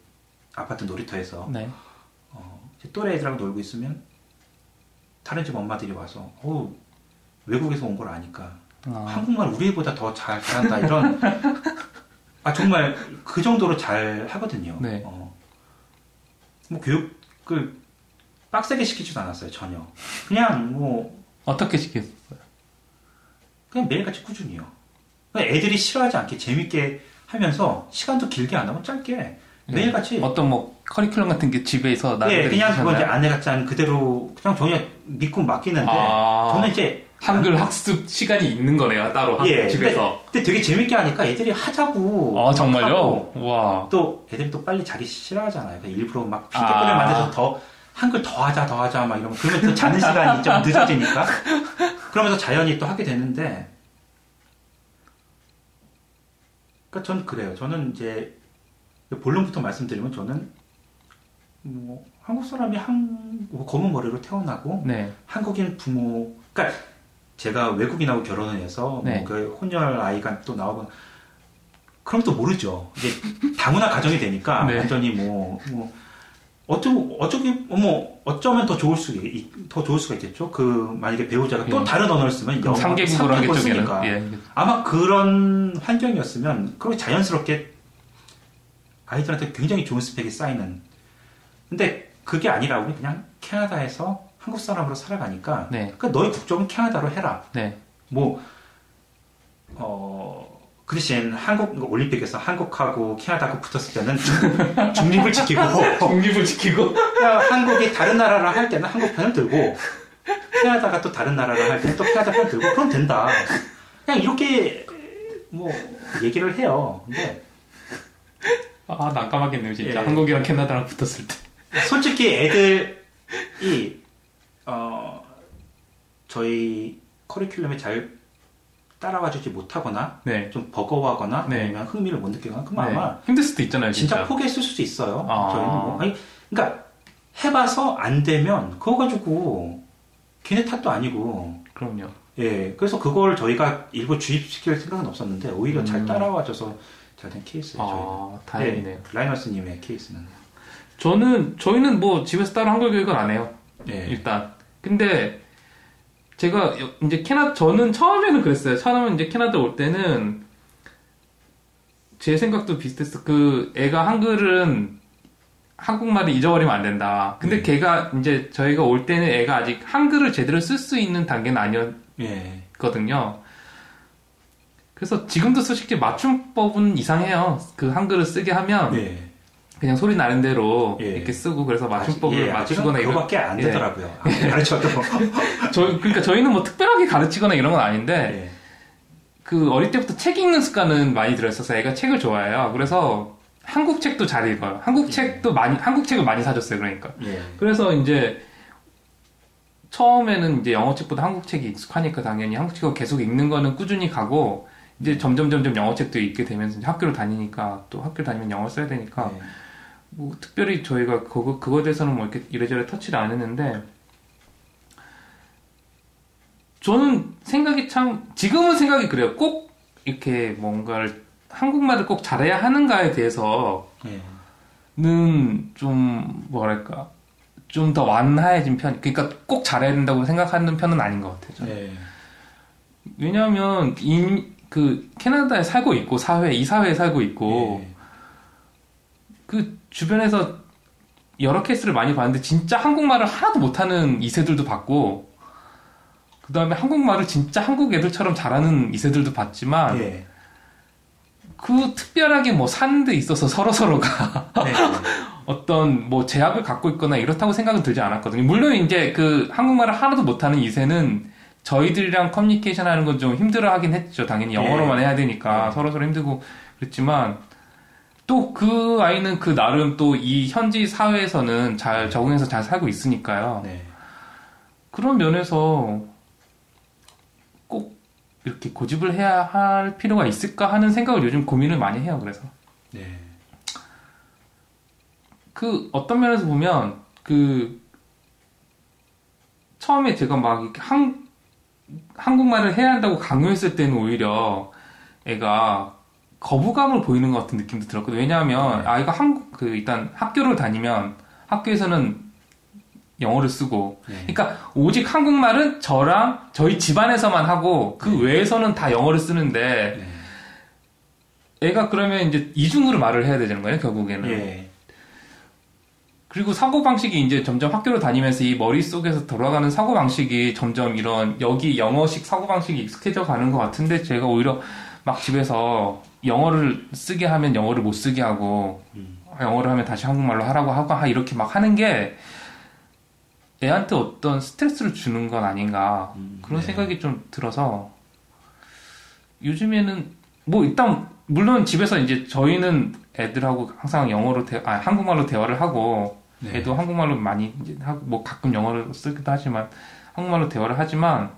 아파트 놀이터에서 네. 어, 또래 애들하고 놀고 있으면 다른 집 엄마들이 와서 어, 외국에서 온 걸 아니까 아, 한국말 우리 애보다 더 잘 잘한다 이런 아 정말 그 정도로 잘 하거든요. 네. 어. 뭐 교육을 빡세게 시키지도 않았어요 전혀. 그냥 뭐 어떻게 시켰어요? 그냥 매일같이 꾸준히요. 애들이 싫어하지 않게 재밌게 하면서 시간도 길게 안 하고 짧게 매일같이 어떤 뭐 커리큘럼 같은 게 집에서 예, 나름대로 그냥 그건 이제? 아내가 짠 그대로 그냥 저희 믿고 맡기는데 아, 저는 이제 한글 학습 시간이 있는 거네요 따로 학- 예, 집에서. 근데 되게 재밌게 하니까 애들이 하자고 아 정말요? 와. 또 애들이 또 빨리 자기 싫어하잖아요. 그러니까 일부러 막 핑계거리 아. 만들어서 더 한글 더 하자 더 하자 막 이러면 그러면 또 자는 시간이 좀 늦어지니까 그러면서 자연히 또 하게 되는데 그러니까 전 그래요. 저는 이제 본론부터 말씀드리면 저는 뭐 한국 사람이 한뭐 검은 머리로 태어나고 네. 한국인 부모, 그러니까 제가 외국인하고 결혼을 해서 네. 뭐그 혼혈 아이가 또 나오고 그럼 또 모르죠. 이제 다문화 가정이 되니까 네. 완전히 뭐, 뭐 어쩌 어쩌기 뭐 어쩌면 더 좋을 수 있- 더 좋을 수가 있겠죠. 그 만약에 배우자가 또 예. 다른 언어를 쓰면 영어, 하겠죠, 쓰니까. 예. 아마 그런 환경이었으면 그렇게 자연스럽게 아이들한테 굉장히 좋은 스펙이 쌓이는. 근데 그게 아니라 우리 그냥 캐나다에서 한국 사람으로 살아가니까 네. 그러니까 너희 국적은 캐나다로 해라. 네. 뭐, 어, 그 대신 한국, 올림픽에서 한국하고 캐나다하고 붙었을 때는 중, 중립을 지키고, 독립을 지키고. 그냥 한국이 다른 나라를 할 때는 한국 편을 들고, 캐나다가 또 다른 나라를 할 때는 또 캐나다 편을 들고, 그럼 된다. 그냥 이렇게, 뭐, 얘기를 해요. 근데, 아 난감하겠네요 진짜. 예. 한국이랑 캐나다랑 붙었을 때. 솔직히 애들이, 어, 저희 커리큘럼에 잘 따라와 주지 못하거나, 네. 좀 버거워하거나 네. 아니면 흥미를 못 느끼거나 그럼 네. 아마 힘들 수도 있잖아요 진짜 진짜. 포기했을 수도 있어요. 아. 저희는 뭐 아니 그러니까 해봐서 안 되면 그거 가지고 걔네 탓도 아니고 그럼요. 예 그래서 그걸 저희가 일부 주입시킬 생각은 없었는데 오히려 잘 음. 따라와줘서 잘 된 케이스예요. 저희는. 아, 다행이네요. 예, 라이너스님의 케이스는. 저는 저희는 뭐 집에서 따로 한글 교육은 안 해요. 예. 일단. 근데 제가 여- 이제 캐나 저는 처음에는 그랬어요. 처음에 이제 캐나다 올 때는 제 생각도 비슷했어. 그 애가 한글은 한국말을 잊어버리면 안 된다. 근데 네. 걔가 이제 저희가 올 때는 애가 아직 한글을 제대로 쓸 수 있는 단계는 예. 아니었거든요. 그래서 지금도 솔직히 맞춤법은 이상해요. 그 한글을 쓰게 하면 예. 그냥 소리 나는 대로 예. 이렇게 쓰고 그래서 맞춤법을 예, 맞추거나 이런 그거밖에 안 예. 되더라고요. 가르쳐도. 저희 그러니까 저희는 뭐 특별하게 가르치거나 이런 건 아닌데 예. 그 어릴 때부터 책 읽는 습관은 많이 들었어서 애가 책을 좋아해요. 그래서 한국 책도 잘 읽어요. 한국 책도 많이 한국 책을 많이 사줬어요. 그러니까 예. 그래서 이제 처음에는 이제 영어 책보다 한국 책이 익숙하니까 당연히 한국 책을 계속 읽는 거는 꾸준히 가고 이제 점점 점점 영어 책도 읽게 되면서 학교를 다니니까 또 학교를 다니면 영어 써야 되니까 예. 뭐 특별히 저희가 그거 그거에 대해서는 뭐 이렇게 이래저래 터치를 안 했는데 저는 생각이 참 지금은 생각이 그래요. 꼭 이렇게 뭔가를 한국말을 꼭 잘해야 하는가에 대해서는 예. 좀 뭐랄까 좀 더 완화해진 편. 그러니까 꼭 잘해야 된다고 생각하는 편은 아닌 것 같아요. 예. 왜냐하면 이, 그 캐나다에 살고 있고 사회 이 사회에 살고 있고 예. 그 주변에서 여러 케이스를 많이 봤는데 진짜 한국말을 하나도 못하는 이세들도 봤고 그 다음에 한국말을 진짜 한국 애들처럼 잘하는 이세들도 봤지만 예. 그 특별하게 뭐 사는 데 있어서 서로 서로가 네. 어떤 뭐 제약을 갖고 있거나 이렇다고 생각은 들지 않았거든요. 물론 이제 그 한국말을 하나도 못하는 이세는 저희들이랑 커뮤니케이션 하는 건 좀 힘들어 하긴 했죠. 당연히 영어로만 해야 되니까 네. 서로 서로 힘들고 그랬지만 또 그 아이는 그 나름 또 이 현지 사회에서는 잘 적응해서 잘 살고 있으니까요. 네. 그런 면에서 꼭 이렇게 고집을 해야 할 필요가 있을까 하는 생각을 요즘 고민을 많이 해요. 그래서. 네. 그 어떤 면에서 보면 그 처음에 제가 막 이렇게 한 한국말을 해야 한다고 강요했을 때는 오히려 애가 거부감을 보이는 것 같은 느낌도 들었거든요. 왜냐하면 네. 아이가 한국 그 일단 학교를 다니면 학교에서는 영어를 쓰고 네. 그러니까 오직 한국말은 저랑 저희 집안에서만 하고 그 네. 외에서는 다 영어를 쓰는데 네. 애가 그러면 이제 이중으로 말을 해야 되는 거예요 결국에는 예. 그리고 사고 방식이 이제 점점 학교를 다니면서 이 머릿속에서 돌아가는 사고 방식이 점점 이런 여기 영어식 사고 방식이 익숙해져 가는 것 같은데 제가 오히려 막 집에서 영어를 쓰게 하면 영어를 못 쓰게 하고 음. 영어를 하면 다시 한국말로 하라고 하고 하- 이렇게 막 하는 게 애한테 어떤 스트레스를 주는 건 아닌가 음, 그런 네. 생각이 좀 들어서 요즘에는 뭐 일단 물론 집에서 이제 저희는 애들하고 항상 영어로 대, 아 한국말로 대화를 하고 네. 애도 한국말로 많이 이제 하고 뭐 가끔 영어를 쓰기도 하지만 한국말로 대화를 하지만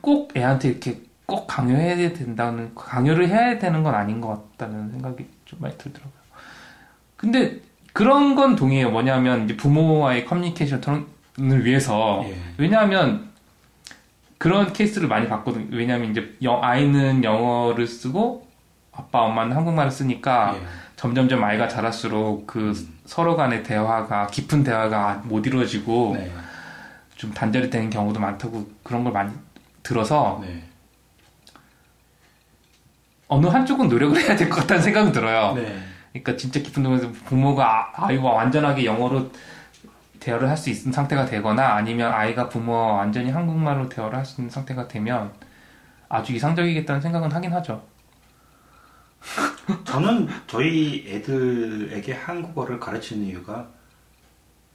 꼭 애한테 이렇게 꼭 강요해야 된다는 강요를 해야 되는 건 아닌 것 같다는 생각이 좀 많이 들더라고요. 근데 그런 건 동의해요. 뭐냐면 이제 부모와의 커뮤니케이션을 위해서 예. 왜냐하면 그런 케이스를 많이 봤거든요. 왜냐하면 이제 영- 아이는 영어를 쓰고 아빠 엄마는 한국말을 쓰니까 예. 점점점 아이가 자랄수록 그 음. 서로 간의 대화가 깊은 대화가 못 이루어지고 네. 좀 단절이 되는 경우도 많다고 그런 걸 많이 들어서 네. 어느 한쪽은 노력을 해야 될 것 같다는 생각은 들어요. 네. 그러니까 진짜 깊은 동에서 부모가 아- 아이와 완전하게 영어로 대화를 할 수 있는 상태가 되거나 아니면 아이가 부모와 완전히 한국말로 대화를 할 수 있는 상태가 되면 아주 이상적이겠다는 생각은 하긴 하죠. 저는 저희 애들에게 한국어를 가르치는 이유가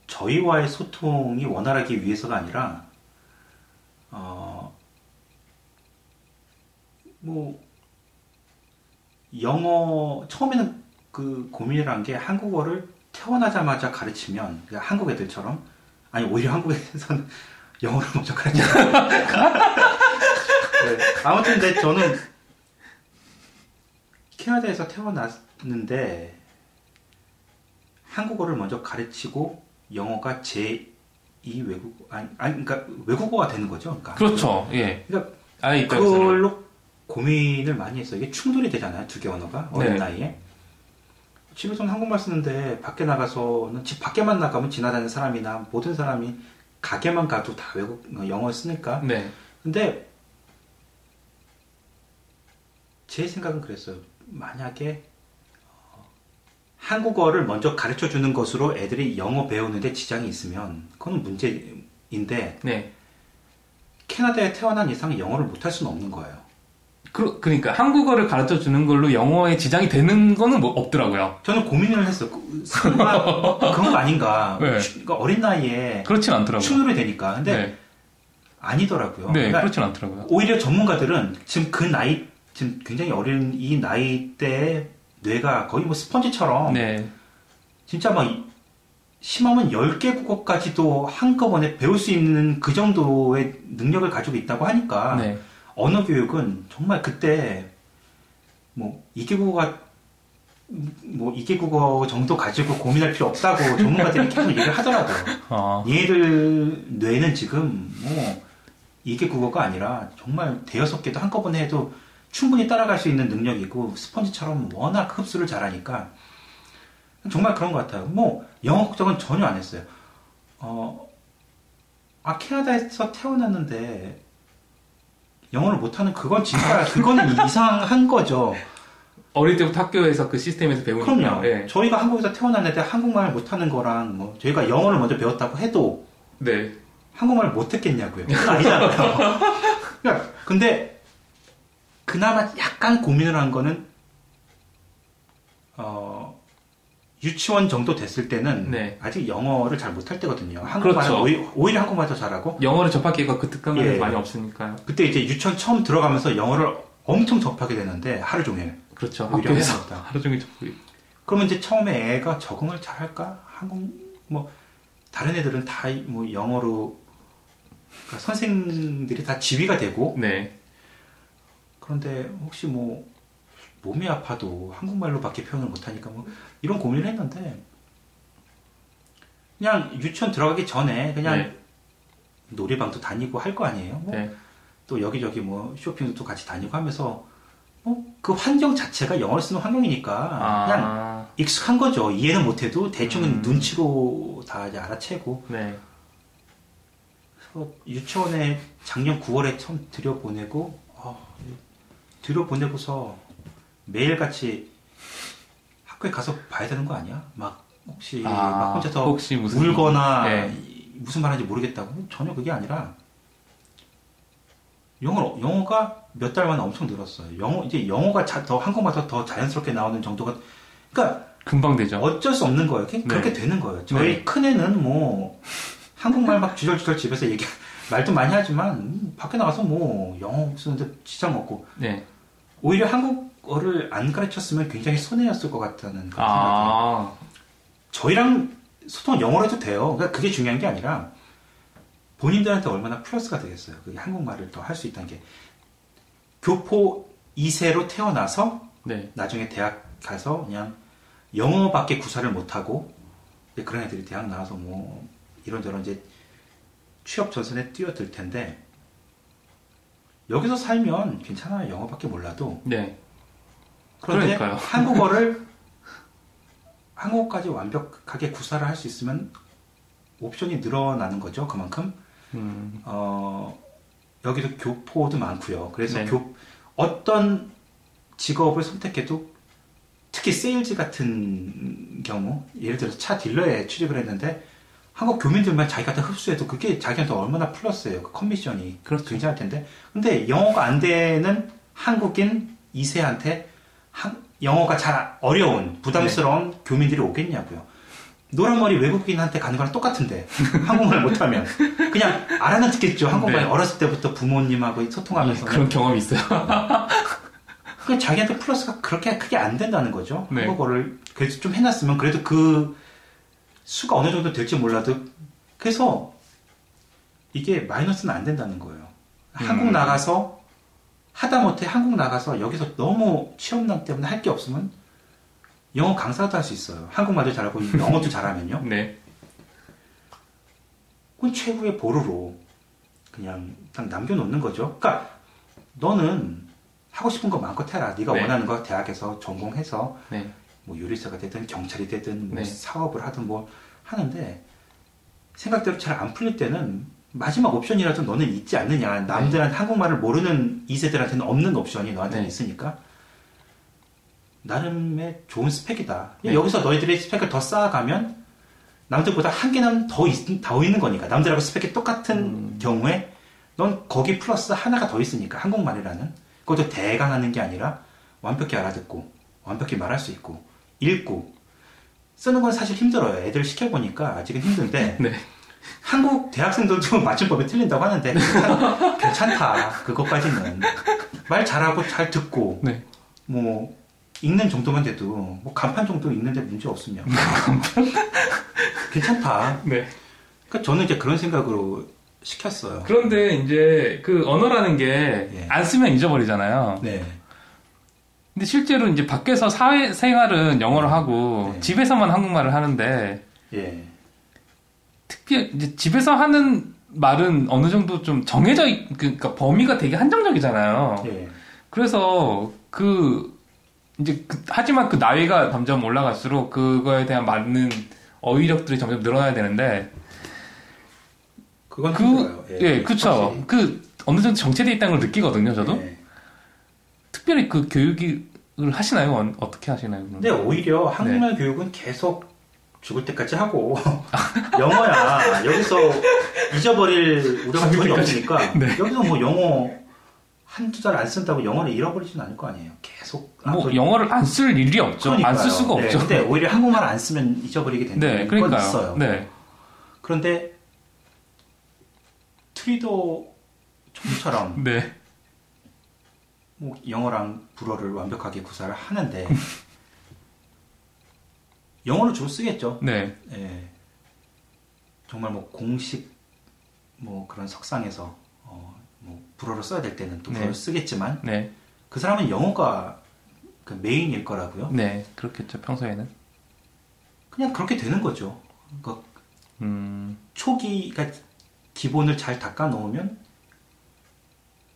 저희와의 소통이 원활하기 위해서가 아니라 어, 뭐 영어 처음에는 그 고민이란 게 한국어를 태어나자마자 가르치면 그러니까 한국 애들처럼 아니 오히려 한국에서는 영어를 먼저 가르쳐. 네. 아무튼 근데 저는 캐나다에서 태어났는데 한국어를 먼저 가르치고 영어가 제2 외국어 아니, 아니 그러니까 외국어가 되는 거죠. 그러니까 그렇죠. 예. 그러니까 아이. 그걸로 고민을 많이 했어요. 이게 충돌이 되잖아요. 두 개 언어가 어린 네. 나이에. 집에서는 한국말 쓰는데 밖에 나가서는 집 밖에만 나가면 지나다니는 사람이나 모든 사람이 가게만 가도 다 외국 영어 쓰니까. 네. 근데 제 생각은 그랬어요. 만약에 어, 한국어를 먼저 가르쳐 주는 것으로 애들이 영어 배우는데 지장이 있으면 그건 문제인데 네. 캐나다에 태어난 이상 영어를 못할 수는 없는 거예요. 그, 그러니까 한국어를 가르쳐 주는 걸로 영어에 지장이 되는 거는 뭐 없더라고요. 저는 고민을 했어요. 그, 설마 그런 거 아닌가. 네. 추- 그러니까 어린 나이에 그렇진 않더라고요. 충돌이 되니까. 근데 네. 아니더라고요. 네, 그러니까 그렇진 않더라고요. 오히려 전문가들은 지금 그 나이, 지금 굉장히 어린 이 나이 때 뇌가 거의 뭐 스펀지처럼 네. 진짜 막 이- 심하면 10개 국어까지도 한꺼번에 배울 수 있는 그 정도의 능력을 가지고 있다고 하니까 네. 언어 교육은 정말 그때 뭐 이개 국어가 뭐 이개 국어 정도 가지고 고민할 필요 없다고 전문가들이 계속 얘기를 하더라고요. 아, 얘들 뇌는 지금 뭐 이개 국어가 아니라 정말 대여섯 개도 한꺼번에 해도 충분히 따라갈 수 있는 능력이고 스펀지처럼 워낙 흡수를 잘하니까 정말 그런 것 같아요. 뭐 영어 걱정은 전혀 안 했어요. 어, 아 캐나다에서 태어났는데 영어를 못하는 그건 진짜 그거는 이상한 거죠. 어릴 때부터 학교에서 그 시스템에서 배우니까. 그럼요. 네. 저희가 한국에서 태어났는데 한국말 못하는 거랑 뭐 저희가 영어를 먼저 배웠다고 해도 네. 한국말을 못했겠냐고요. 아니잖아요. 그러니까 근데 그나마 약간 고민을 한 거는 어, 유치원 정도 됐을 때는 네. 아직 영어를 잘 못할 때거든요. 한국말은 그렇죠. 오히- 오히려 한국말 더 잘하고 영어를 접할 기회가 그 특강에서 예. 많이 없으니까요. 그때 이제 유치원 처음 들어가면서 영어를 엄청 접하게 되는데 하루 종일. 그렇죠. 오히려 학교에서. 하루 종일 접고. 그러면 이제 처음에 애가 적응을 잘할까? 한국 뭐 다른 애들은 다 뭐 영어로 그러니까 선생들이 다 지휘가 되고 네. 그런데 혹시 뭐 몸이 아파도 한국말로밖에 표현을 못하니까 뭐 이런 고민을 했는데 그냥 유치원 들어가기 전에 그냥 네. 놀이방도 다니고 할 거 아니에요. 뭐 네. 또 여기저기 뭐 쇼핑도 같이 다니고 하면서 뭐 그 환경 자체가 영어를 쓰는 환경이니까 그냥 아, 익숙한 거죠. 이해는 못해도 대충은 음. 눈치로 다 이제 알아채고. 네. 그래서 유치원에 작년 9월에 처음 들여보내고, 어, 들여보내고서 매일같이 학교에 가서 봐야 되는 거 아니야? 막 혹시 막 아, 혼자서 혹시 무슨 울거나 네. 이- 무슨 말하는지 모르겠다고 전혀 그게 아니라 영어 영어가 몇 달 만에 엄청 늘었어요. 영어 이제 영어가 자- 더 한국말도 더 자연스럽게 나오는 정도가 그러니까 금방 되죠. 어쩔 수 없는 거예요. 그냥 네. 그렇게 되는 거예요. 저희 네. 큰 애는 뭐 한국말 막 주절주절 집에서 얘기 말도 많이 하지만 음, 밖에 나가서 뭐 영어 쓰는데 지장 없고 네. 오히려 한국어를 안 가르쳤으면 굉장히 손해였을 것 같다는 그런 생각이 아, 저희랑 소통 영어로 해도 돼요. 그러니까 그게 중요한 게 아니라 본인들한테 얼마나 플러스가 되겠어요. 그 한국말을 더 할 수 있다는 게 교포 2세로 태어나서 네. 나중에 대학 가서 그냥 영어밖에 구사를 못하고 그런 애들이 대학 나와서 뭐 이런저런 이제 취업 전선에 뛰어들 텐데 여기서 살면 괜찮아요. 영어밖에 몰라도 네. 그런데 그러니까요. 한국어를 한국어까지 완벽하게 구사를 할 수 있으면 옵션이 늘어나는 거죠. 그만큼 음, 어, 여기도 교포도 많고요. 그래서 네. 교, 어떤 직업을 선택해도 특히 세일즈 같은 경우 예를 들어서 차 딜러에 취직을 했는데 한국 교민들만 자기가 다 흡수해도 그게 자기한테 얼마나 플러스예요. 그 커미션이 그렇죠. 굉장할 텐데 근데 영어가 안 되는 한국인 2세한테 영어가 잘 어려운 부담스러운 네. 교민들이 오겠냐고요. 노란머리 외국인한테 가는 거랑 똑같은데 한국말 못하면 그냥 알아는 듣겠죠. 한국말 네. 어렸을 때부터 부모님하고 소통하면서 그런 경험이 있어요. 그 자기한테 플러스가 그렇게 크게 안 된다는 거죠. 네. 한국어를 그래도 좀 해놨으면 그래도 그 수가 어느 정도 될지 몰라도 그래서 이게 마이너스는 안 된다는 거예요. 한국 음. 나가서 하다못해 한국 나가서 여기서 너무 취업난 때문에 할 게 없으면 영어 강사도 할 수 있어요. 한국말도 잘하고 영어도 잘하면요. 네. 그건 최후의 보루로 그냥 딱 남겨놓는 거죠. 그러니까 너는 하고 싶은 거 마음껏 해라. 네가 네. 원하는 거 대학에서 전공해서 네. 뭐 요리사가 되든 경찰이 되든 뭐 네. 사업을 하든 뭐 하는데 생각대로 잘 안 풀릴 때는 마지막 옵션이라도 너는 있지 않느냐. 남들한테 한국말을 모르는 2세들한테는 없는 옵션이 너한테는 네. 있으니까 나름의 좋은 스펙이다. 네. 여기서 너희들이 스펙을 더 쌓아가면 남들보다 한 개는 더, 있, 더 있는 거니까. 남들하고 스펙이 똑같은 음. 경우에 넌 거기 플러스 하나가 더 있으니까. 한국말이라는. 그것도 대강 하는 게 아니라 완벽히 알아듣고 완벽히 말할 수 있고 읽고 쓰는 건 사실 힘들어요. 애들 시켜보니까 아직은 힘든데 네. 한국 대학생들도 맞춤법이 틀린다고 하는데 괜찮- 괜찮다. 그것까지는 말 잘하고 잘 듣고 네. 뭐 읽는 정도만 돼도 뭐 간판 정도 읽는데 문제 없으면 괜찮다. 네. 그러니까 저는 이제 그런 생각으로 시켰어요. 그런데 이제 그 언어라는 게 예. 안 쓰면 잊어버리잖아요. 네. 근데 실제로 이제 밖에서 사회 생활은 영어를 하고 네. 집에서만 한국말을 하는데 예. 특히 이제 집에서 하는 말은 어느 정도 좀 정해져 있, 그러니까 범위가 되게 한정적이잖아요. 예. 그래서 그 이제 그- 하지만 그 나이가 점점 올라갈수록 그거에 대한 맞는 어휘력들이 점점 늘어나야 되는데 그건 그 힘들어요. 예, 그쵸. 확실히. 그 어느 정도 정체돼 있다는 걸 느끼거든요, 저도. 예. 특별히 그 교육을 하시나요? 어- 어떻게 하시나요? 근데 오히려 네. 한국말 교육은 계속 죽을 때까지 하고 영어야 여기서 잊어버릴 우려가 전혀. 없으니까 네. 여기서 뭐 영어 한두 달 안 쓴다고 영어를 잃어버리지는 않을 거 아니에요. 계속 아, 뭐또 영어를 안 쓸 일이 없죠. 안. 쓸 수가 네, 없죠. 근데 오히려 한국말 안 쓰면 잊어버리게 되는 네, 건. 있어요. 네. 그런데 트리도 총처럼 네. 뭐 영어랑 불어를 완벽하게 구사를 하는데 영어를 주로 쓰겠죠. 네. 예. 정말 뭐 공식 뭐 그런 석상에서 어, 뭐 불어를 써야 될 때는 또 네. 불어를 쓰겠지만 네. 그 사람은 영어가 그 메인일 거라고요. 네. 그렇겠죠. 평소에는. 그냥 그렇게 되는 거죠. 그러니까 음. 초기가 기본을 잘 닦아 놓으면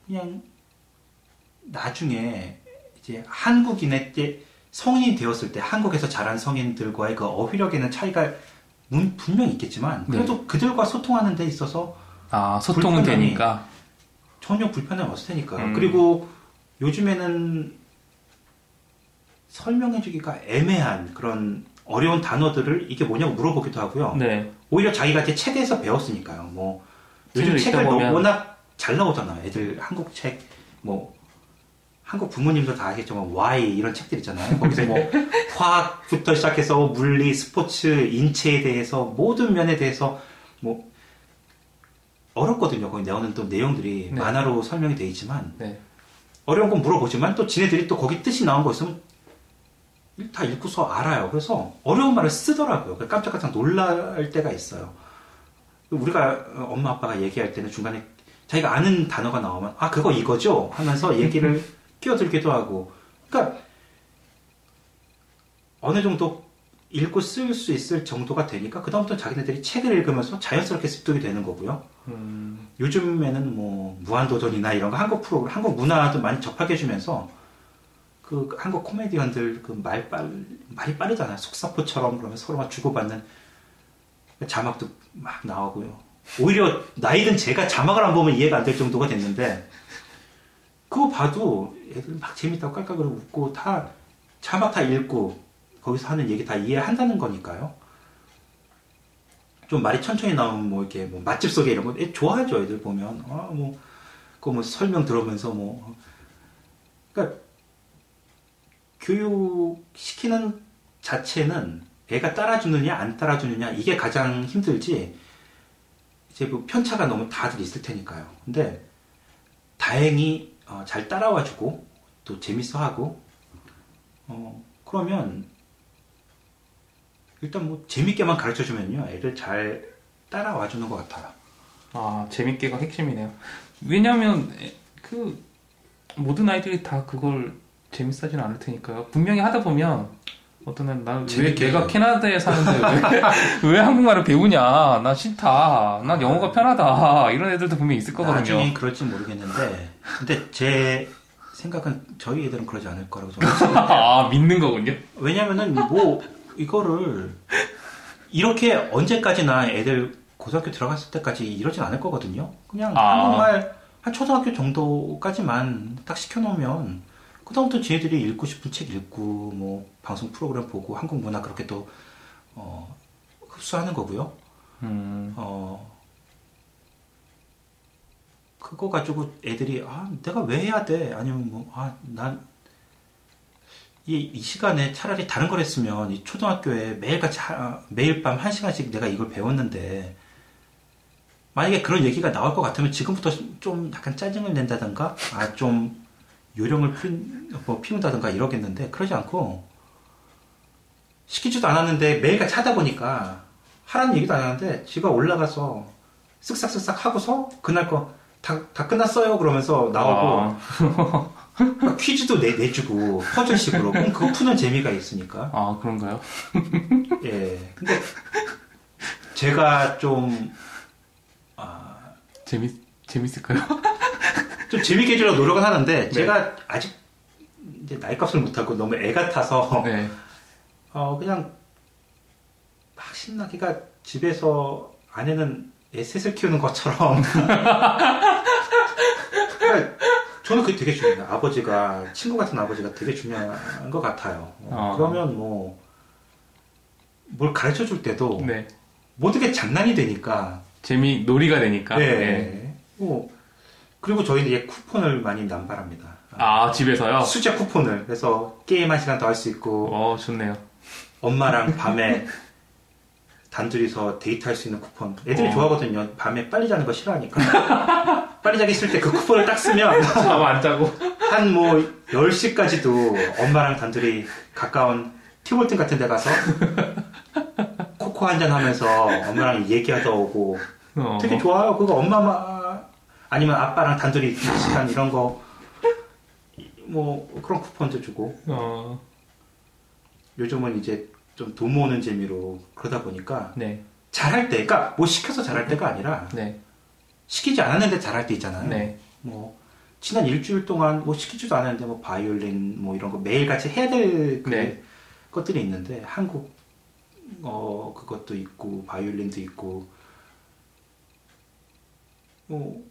그냥 나중에 이제 한국인의 때 성인이 되었을 때 한국에서 자란 성인들과의 그 어휘력에는 차이가 문- 분명히 있겠지만 그래도 그들과 소통하는 데 있어서 아, 소통은 되니까. 전혀 불편함이 없을 테니까요. 음. 그리고 요즘에는 설명해주기가 애매한 그런 어려운 단어들을 이게 뭐냐고 물어보기도 하고요. 네. 오히려 자기가 이제 책에서 배웠으니까요. 뭐 요즘 책을 읽다 보면- 워낙 잘 나오잖아요. 애들 한국 책, 뭐 한국 부모님도 다 아시겠지만 Y 이런 책들 있잖아요. 거기서 뭐 화학부터 시작해서 물리, 스포츠, 인체에 대해서 모든 면에 대해서 뭐 어렵거든요. 거기 나오는 또 내용들이 네. 만화로 설명이 돼 있지만 네. 어려운 건 물어보지만 또 지네들이 또 거기 뜻이 나온 거 있으면 다 읽고서 알아요. 그래서 어려운 말을 쓰더라고요. 그래서 깜짝깜짝 놀랄 때가 있어요. 우리가 어, 엄마 아빠가 얘기할 때는 중간에 자기가 아는 단어가 나오면 아 그거 이거죠 하면서 얘기를 끼어들기도 하고 그러니까 어느 정도 읽고 쓸 수 있을 정도가 되니까 그다음부터 자기네들이 책을 읽으면서 자연스럽게 습득이 되는 거고요. 음. 요즘에는 뭐 무한도전이나 이런 거 한국 프로그램, 한국 문화도 많이 접하게 해주면서 그 한국 코미디언들 그 말 빨, 말이 빠르잖아요. 속사포처럼 그러면 서로 막 주고받는 자막도 막 나오고요. 오히려 나이든 제가 자막을 안 보면 이해가 안 될 정도가 됐는데 그거 봐도 애들 막 재밌다고 깔깔거리고 웃고 다 자막 다 읽고 거기서 하는 얘기 다 이해한다는 거니까요. 좀 말이 천천히 나오면 뭐 이렇게 뭐 맛집 소개 이런 거 애 좋아하죠 애들 보면. 아뭐 그뭐 설명 들으면서 뭐. 그러니까 교육 시키는 자체는 애가 따라주느냐 안 따라주느냐 이게 가장 힘들지 이제 뭐 편차가 너무 다들 있을 테니까요. 근데 다행히 어, 잘 따라와주고 또 재밌어하고 어 그러면 일단 뭐 재밌게만 가르쳐주면요 애들 잘 따라와주는 것 같아요. 아, 재밌게가 핵심이네요. 왜냐면, 에, 그, 모든 아이들이 다 그걸 재밌어하지는 않을 테니까요. 분명히 하다 보면, 어떤 애는 나왜 재밌게 내가 해요. 캐나다에 사는데 왜, 왜 한국말을 배우냐? 나 싫다. 난 영어가 편하다. 이런 애들도 분명히 있을 거거든요. 나중엔 그럴지 모르겠는데, 근데 제 생각은 저희 애들은 그러지 않을 거라고 저는. 아 믿는 거군요. 왜냐면은 뭐 이거를 이렇게 언제까지나 애들 고등학교 들어갔을 때까지 이러진 않을 거거든요. 그냥 아. 한국말 한 초등학교 정도까지만 딱 시켜놓으면 그다음부터 지네들이 읽고 싶은 책 읽고 뭐 방송 프로그램 보고 한국 문화 그렇게 또 어, 흡수하는 거고요. 음, 어 그거 가지고 애들이 아 내가 왜 해야 돼? 아니면 뭐아난 이 이 시간에 차라리 다른 걸 했으면 이 초등학교에 매일같이 하- 매일 밤 한 시간씩 내가 이걸 배웠는데 만약에 그런 얘기가 나올 것 같으면 지금부터 좀 약간 짜증을 낸다든가 아 좀 요령을 피, 뭐 피운다든가 이러겠는데 그러지 않고 시키지도 않았는데 매일같이 하다 보니까 하라는 얘기도 안 하는데 지가 올라가서 쓱싹쓱싹 하고서 그날 거 다 다 끝났어요? 그러면서 나오고 아, 퀴즈도 내, 내주고 퍼즐식으로. 그럼 그거 푸는 재미가 있으니까. 아 그런가요? 예. 근데 제가 좀 아, 재밌 재밌을까요? 좀 재밌게 해주려고 노력은 하는데 제가 아직 이제 나이 값을 못하고 너무 애 같아서 네. 어 그냥 막 신나기가 집에서 아내는 애 셋을 키우는 것처럼 저는 그게 되게 중요해요 아버지가 친구 같은 아버지가 되게 중요한 것 같아요 어, 아. 그러면 뭐 뭘 가르쳐 줄 때도 네. 모든 게 장난이 되니까 재미 놀이가 되니까. 네. 네. 뭐 그리고 저희는 이제 쿠폰을 많이 남발합니다 아 집에서요? 수제 쿠폰을 그래서 게임 한 시간 더 할 수 있고 어 좋네요. 엄마랑 밤에 단둘이서 데이트할 수 있는 쿠폰. 애들이 어. 좋아하거든요. 밤에 빨리 자는 거 싫어하니까. 빨리 자기 싫을 때 그 쿠폰을 딱 쓰면 잠 안 자고. 한 뭐 10시까지도 엄마랑 단둘이 가까운 티볼튼 같은 데 가서 코코 한잔 하면서 엄마랑 얘기하다 오고 어. 되게 좋아요. 그거 엄마 아니면 아빠랑 단둘이 시간 이런 거 뭐 그런 쿠폰도 주고 어. 요즘은 이제 좀 돈 모으는 재미로 그러다 보니까 네. 잘할 때, 그러니까 뭐 시켜서 잘할 때가 아니라 네. 시키지 않았는데 잘할 때 있잖아요. 네. 뭐 지난 일주일 동안 뭐 시키지도 않았는데 뭐 바이올린 뭐 이런 거 매일 같이 해야 될그 네. 것들이 있는데 한국 어 그것도 있고 바이올린도 있고 뭐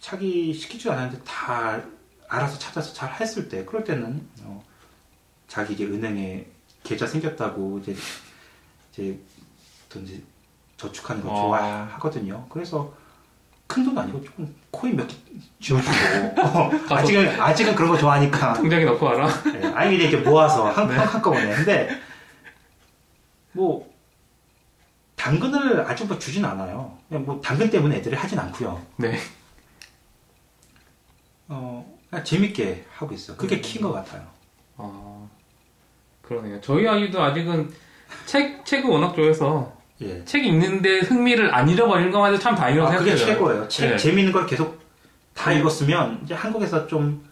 자기 시키지도 않았는데 다 알아서 찾아서 잘 했을 때 그럴 때는 어, 자기 이제 은행에 계좌 생겼다고 이제 이제 또 이제 저축하는 거 어. 좋아하거든요. 그래서 큰 돈 아니고 조금 코인 몇 개 쥐어주고 어, 아직은 아직은 그런 거 좋아하니까 통장에 넣고 와라. 네, 아니 이렇게 모아서 한, 네. 한꺼번에 근데 뭐 당근을 아직 뭐 주진 않아요. 그냥 뭐 당근 때문에 애들이 하진 않고요. 네. 어 재밌게 하고 있어. 요 그게 키인 것 같아요. 아 그러네요. 저희 아이도 아직은 책 책을 워낙 좋아해서 예. 책 읽는데 흥미를 안 잃어버리는 것만 해도 참 다행이라고 아, 그게 생각해요. 최고예요. 책 네. 재밌는 걸 계속 다 네. 읽었으면 이제 한국에서 좀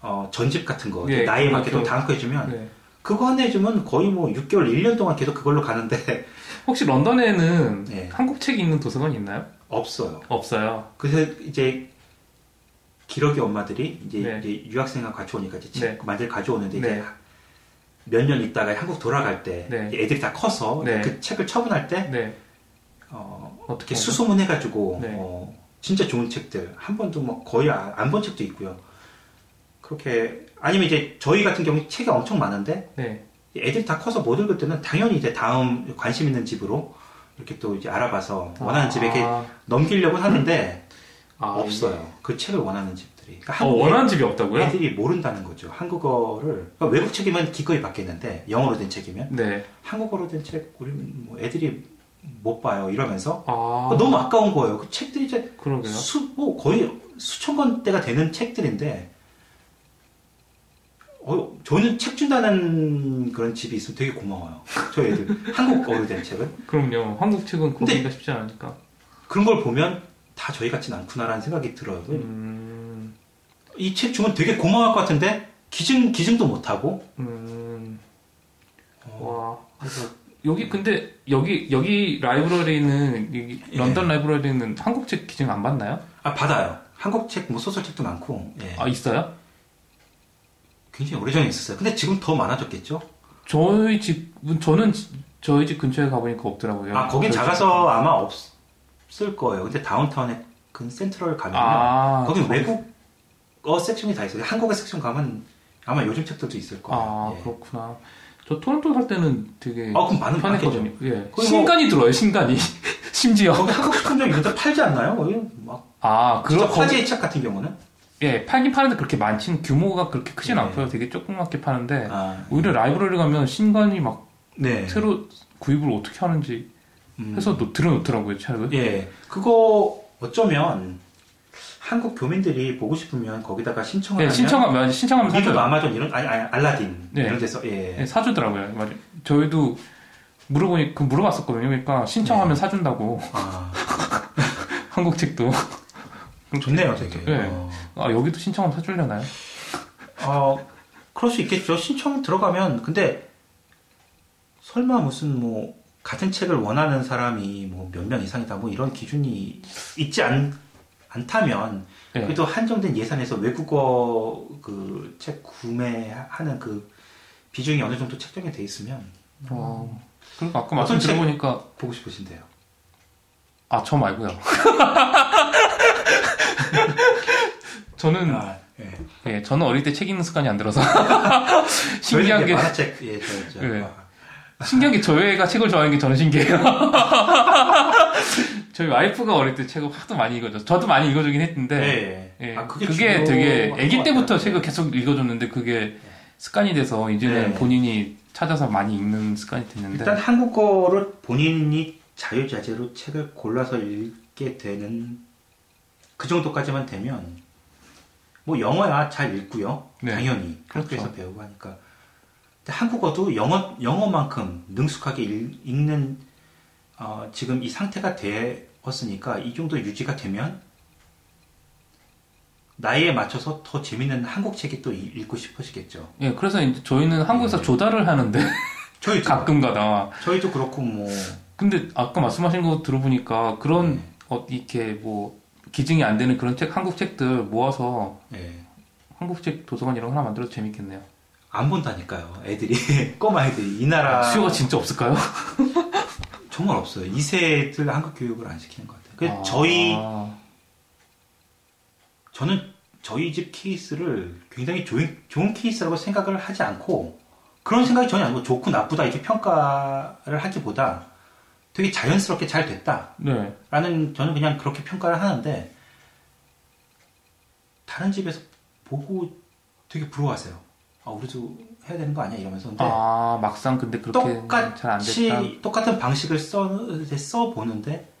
어, 전집 같은 거 네, 나이에 맞게 또 그렇죠. 다음 거 해주면 네. 그거 하나 해주면 거의 뭐 6개월, 1년 동안 계속 그걸로 가는데 혹시 런던에는 네. 한국 책이 있는 도서관 있나요? 없어요. 없어요. 그래서 이제 기러기 엄마들이 이제, 네. 이제 유학생과 같이 오니까 이제 책 네. 많이들 가져오는데 네. 이제 몇 년 있다가 한국 돌아갈 때 네. 애들이 다 커서 네. 그 책을 처분할 때 네. 어, 어떻게 이렇게 수소문 해가지고 네. 어, 진짜 좋은 책들 한 번도 뭐 거의 안 본 책도 있고요. 그렇게 아니면 이제 저희 같은 경우 책이 엄청 많은데 네. 애들이 다 커서 못 읽을 때는 당연히 이제 다음 관심 있는 집으로 이렇게 또 이제 알아봐서 원하는 집에 아, 넘기려고 하는데 아, 없어요. 그 책을 원하는 집 들이. 그러니까 어, 원하는 집이 없다고요? 애들이 모른다는 거죠. 한국어를 그러니까 외국 책이면 기꺼이 받겠는데 영어로 된 책이면 네. 한국어로 된 책 우리 뭐 애들이 못 봐요 이러면서 아, 너무 아까운 거예요. 그 책들이 이제 그러게요. 수, 뭐 거의 수천 권대가 되는 책들인데 어, 저는 책 준다는 그런 집이 있으면 되게 고마워요. 저희 애들 한국어로 된 책은 그럼요. 한국 책은 근데- 구하기가 쉽지 않으니까. 그런 걸 보면 다 저희 같진 않구나라는 생각이 들어요. 음, 이 책 주면 되게 고마울 것 같은데 기증 기증도 못 하고 음, 와. 그래서 여기 근데 여기 여기 라이브러리는 여기 예. 런던 라이브러리는 한국 책 기증 안 받나요? 아 받아요. 한국 책, 뭐 소설 책도 많고 예. 아 있어요? 굉장히 오래전에 있었어요. 근데 지금 더 많아졌겠죠? 저희 집 저는 지- 저희 집 근처에 가보니까 없더라고요. 아 거긴 작아서 아마 없을 거예요. 근데 다운타운에 근 센트럴 집. 가면 아 거긴 저- 외국 어 섹션이 다 있어요. 한국어 섹션 가면 아마 요즘 책들도 있을 거예요. 아 예. 그렇구나. 저 토론토 살 때는 되게 아 그럼 많은 편했거든요. 예. 거기 뭐- 신간이 들어요. 신간이 심지어. 거기 한국 식품점 이런 데 팔지 않나요? 거기 막아 진짜 그런 거 화제의 책 같은 경우는 예 팔긴 파는데 그렇게 많지는 규모가 그렇게 크진 네. 않고요. 되게 조그맣게 파는데 아, 오히려 라이브러리 가면 신간이 막 네. 새로 구입을 어떻게 하는지 음. 해서 놓, 들어놓더라고요 책을. 예, 그거 어쩌면 한국 교민들이 보고 싶으면 거기다가 신청을 예, 하면 신청하면 신청하면 사줘요. 아마존 이런 아니, 아니 알라딘 네. 이런 데서 예. 예, 사주더라고요. 맞아요. 저희도 물어보니 그 물어봤었거든요. 그러니까 신청하면 네. 사준다고 아 한국 책도. 좋네요, 되게. 네. 어. 아 여기도 신청하면 사주려나요? 어, 그럴 수 있겠죠. 신청 들어가면 근데 설마 무슨 뭐 같은 책을 원하는 사람이 뭐 몇 명 이상이다 뭐 이런 기준이 있지 않, 않다면 예. 그래도 한정된 예산에서 외국어 그 책 구매하는 그 비중이 어느 정도 책정이 돼 있으면 어, 그리고 아까 어떤 말씀 책? 들어보니까 보고 싶으신데요. 아 저 말고요. 저는 아, 예. 예, 저는 어릴 때 책 읽는 습관이 안 들어서 신기한 게 만화책 예, 저, 저, 예. 아, 신기한 게 저희가 책을 좋아하는 게 저는 신기해요. 저희 와이프가 어릴 때 책을 하도 많이 읽어줘. 저도 많이 읽어주긴 했는데 예. 예, 아, 그게, 그게, 되게 아기 것 때부터 같아요. 책을 계속 읽어줬는데 그게 습관이 돼서 이제는 네. 본인이 찾아서 많이 읽는 습관이 됐는데 일단 한국어를 본인이 자유자재로 책을 골라서 읽게 되는 그 정도까지만 되면 뭐 영어야 잘 읽고요. 네. 당연히 그렇죠. 학교에서 배우고 하니까. 한국어도 영어 영어만큼 능숙하게 읽, 읽는 어, 지금 이 상태가 되 었으니까 이 정도 유지가 되면 나이에 맞춰서 더 재밌는 한국 책이 또 읽- 읽고 싶으시겠죠. 예, 그래서 이제 저희는 한국에서 네. 조달을 하는데 저희 가끔가다. 저희도 그렇고 뭐 근데 아까 말씀하신 거 들어보니까 그런 네. 어, 이렇게 뭐 기증이 안 되는 그런 책 한국 책들 모아서 예. 한국 책 도서관 이런 거 하나 만들어도 재밌겠네요. 안 본다니까요. 애들이 꼬마 애들이 이 나라 수요가 진짜 없을까요? 정말 없어요. 2세들 한국 교육을 안 시키는 것 같아요. 그 아, 저희 저는 저희 집 케이스를 굉장히 좋은, 좋은 케이스라고 생각을 하지 않고 그런 생각이 전혀 아니고 좋고 나쁘다 이렇게 평가를 하기보다 되게 자연스럽게 잘 됐다. 네. 라는 저는 그냥 그렇게 평가를 하는데 다른 집에서 보고 되게 부러워하세요. 아 우리도 해야 되는 거 아니야 이러면서 근데 아 막상 근데 그렇게 잘안 똑같이 됐다. 똑같은 방식을 써, 써 보는데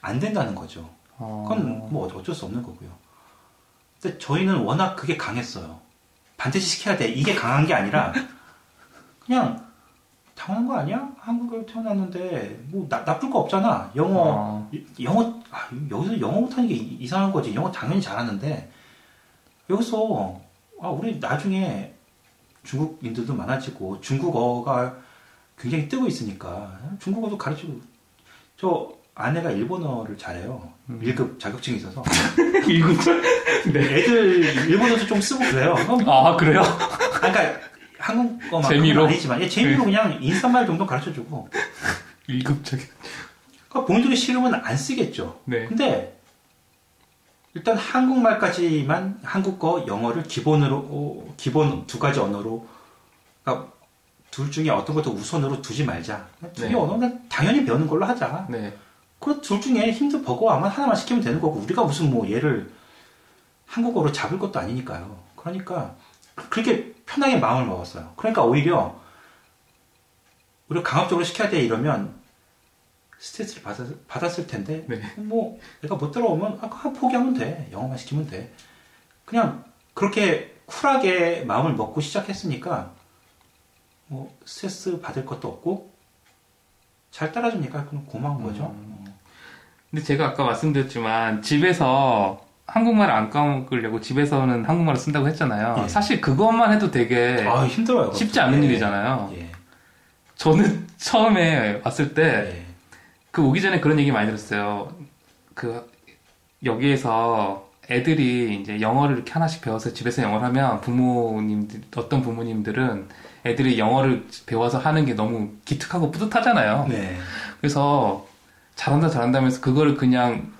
안 된다는 거죠. 어, 그건 뭐 어쩔 수 없는 거고요. 근데 저희는 워낙 그게 강했어요. 반드시 시켜야 돼. 이게 강한 게 아니라 그냥 당연한 거 아니야? 한국에 태어났는데 뭐 나, 나쁠 거 없잖아. 영어 어, 영어 아, 여기서 영어 못하는 게 이- 이상한 거지. 영어 당연히 잘하는데 여기서 아, 우리 나중에 중국인들도 많아지고 중국어가 굉장히 뜨고 있으니까 중국어도 가르치고 저 아내가 일본어를 잘해요. 음. 1급 자격증이 있어서 읽은 애들 일본어도 좀 쓰고 그래요. 아 그래요? 아, 그러니까 한국어만큼은 재미로? 아니지만 예, 재미로 그냥 인사말 정도 가르쳐주고 1급 책. 그러니까 본인들이 싫으면 안 쓰겠죠. 네. 근데 일단 한국말까지만 한국어, 영어를 기본으로 어, 기본 두 가지 언어로 그러니까 둘 중에 어떤 것도 우선으로 두지 말자. 두개 네. 언어는 당연히 배우는 걸로 하자. 네. 그둘 중에 힘도 버거워하면 하나만 시키면 되는 거고 우리가 무슨 뭐 얘를 한국어로 잡을 것도 아니니까요. 그러니까 그렇게 편하게 마음을 먹었어요. 그러니까 오히려 우리가 강압적으로 시켜야 돼 이러면 스트레스를 받았, 받았을 텐데 네. 뭐 내가 못 들어오면 아, 그냥 포기하면 돼. 영어만 시키면 돼. 그냥 그렇게 쿨하게 마음을 먹고 시작했으니까 뭐 스트레스 받을 것도 없고 잘 따라주니까 그냥 고마운 거죠. 음. 근데 제가 아까 말씀드렸지만 집에서 한국말을 안 까먹으려고 집에서는 한국말을 쓴다고 했잖아요. 예. 사실 그것만 해도 되게 아 힘들어요. 쉽지. 않은 예. 일이잖아요. 예. 저는 처음에 왔을 때 그 네. 오기 전에 그런 얘기 많이 들었어요. 그 여기에서 애들이 이제 영어를 이렇게 하나씩 배워서 집에서 영어를 하면 부모님들 어떤 부모님들은 애들이 영어를 배워서 하는 게 너무 기특하고 뿌듯하잖아요. 네. 그래서 잘한다 잘한다면서 그거를 그냥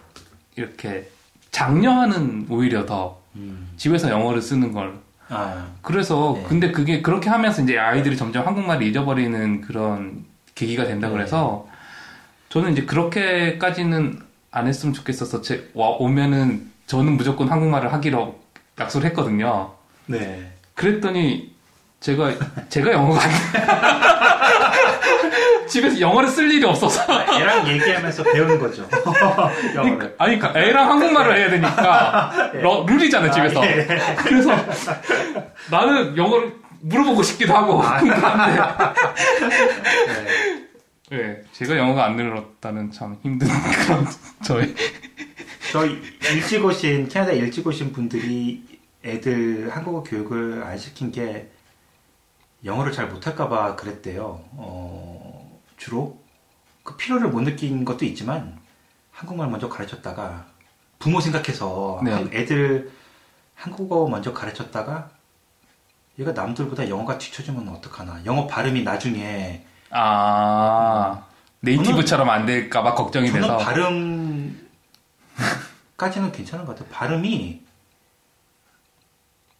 이렇게 장려하는 오히려 더 음. 집에서 영어를 쓰는 걸 아, 그래서 네. 근데 그게 그렇게 하면서 이제 아이들이 점점 한국말을 잊어버리는 그런 계기가 된다 네. 그래서 저는 이제 그렇게까지는 안 했으면 좋겠어서 제 와 오면은 저는 무조건 한국말을 하기로 약속을 했거든요. 네. 그랬더니 제가 제가 영어가 안 집에서 영어를 쓸 일이 없어서 애랑 얘기하면서 배우는 거죠. 영어를. 아니 그러니까 애랑 한국말을 해야 되니까 러- 룰이잖아요 집에서 아, 예. 그래서 나는 영어를 물어보고 싶기도 하고 아. 네. 네, 제가 영어가 안 늘었다는 참 힘든 그런 저희 저희 일찍 오신 캐나다 일찍 오신 분들이 애들 한국어 교육을 안 시킨 게 영어를 잘 못할까봐 그랬대요. 어, 주로 그 필요를 못 느낀 것도 있지만 한국말 먼저 가르쳤다가 부모 생각해서 네. 한- 애들 한국어 먼저 가르쳤다가 얘가 남들보다 영어가 뒤처지면 어떡하나. 영어 발음이 나중에 아 네이티브처럼 안 될까봐 걱정이 저는 돼서 발음까지는 괜찮은 것 같아요. 발음이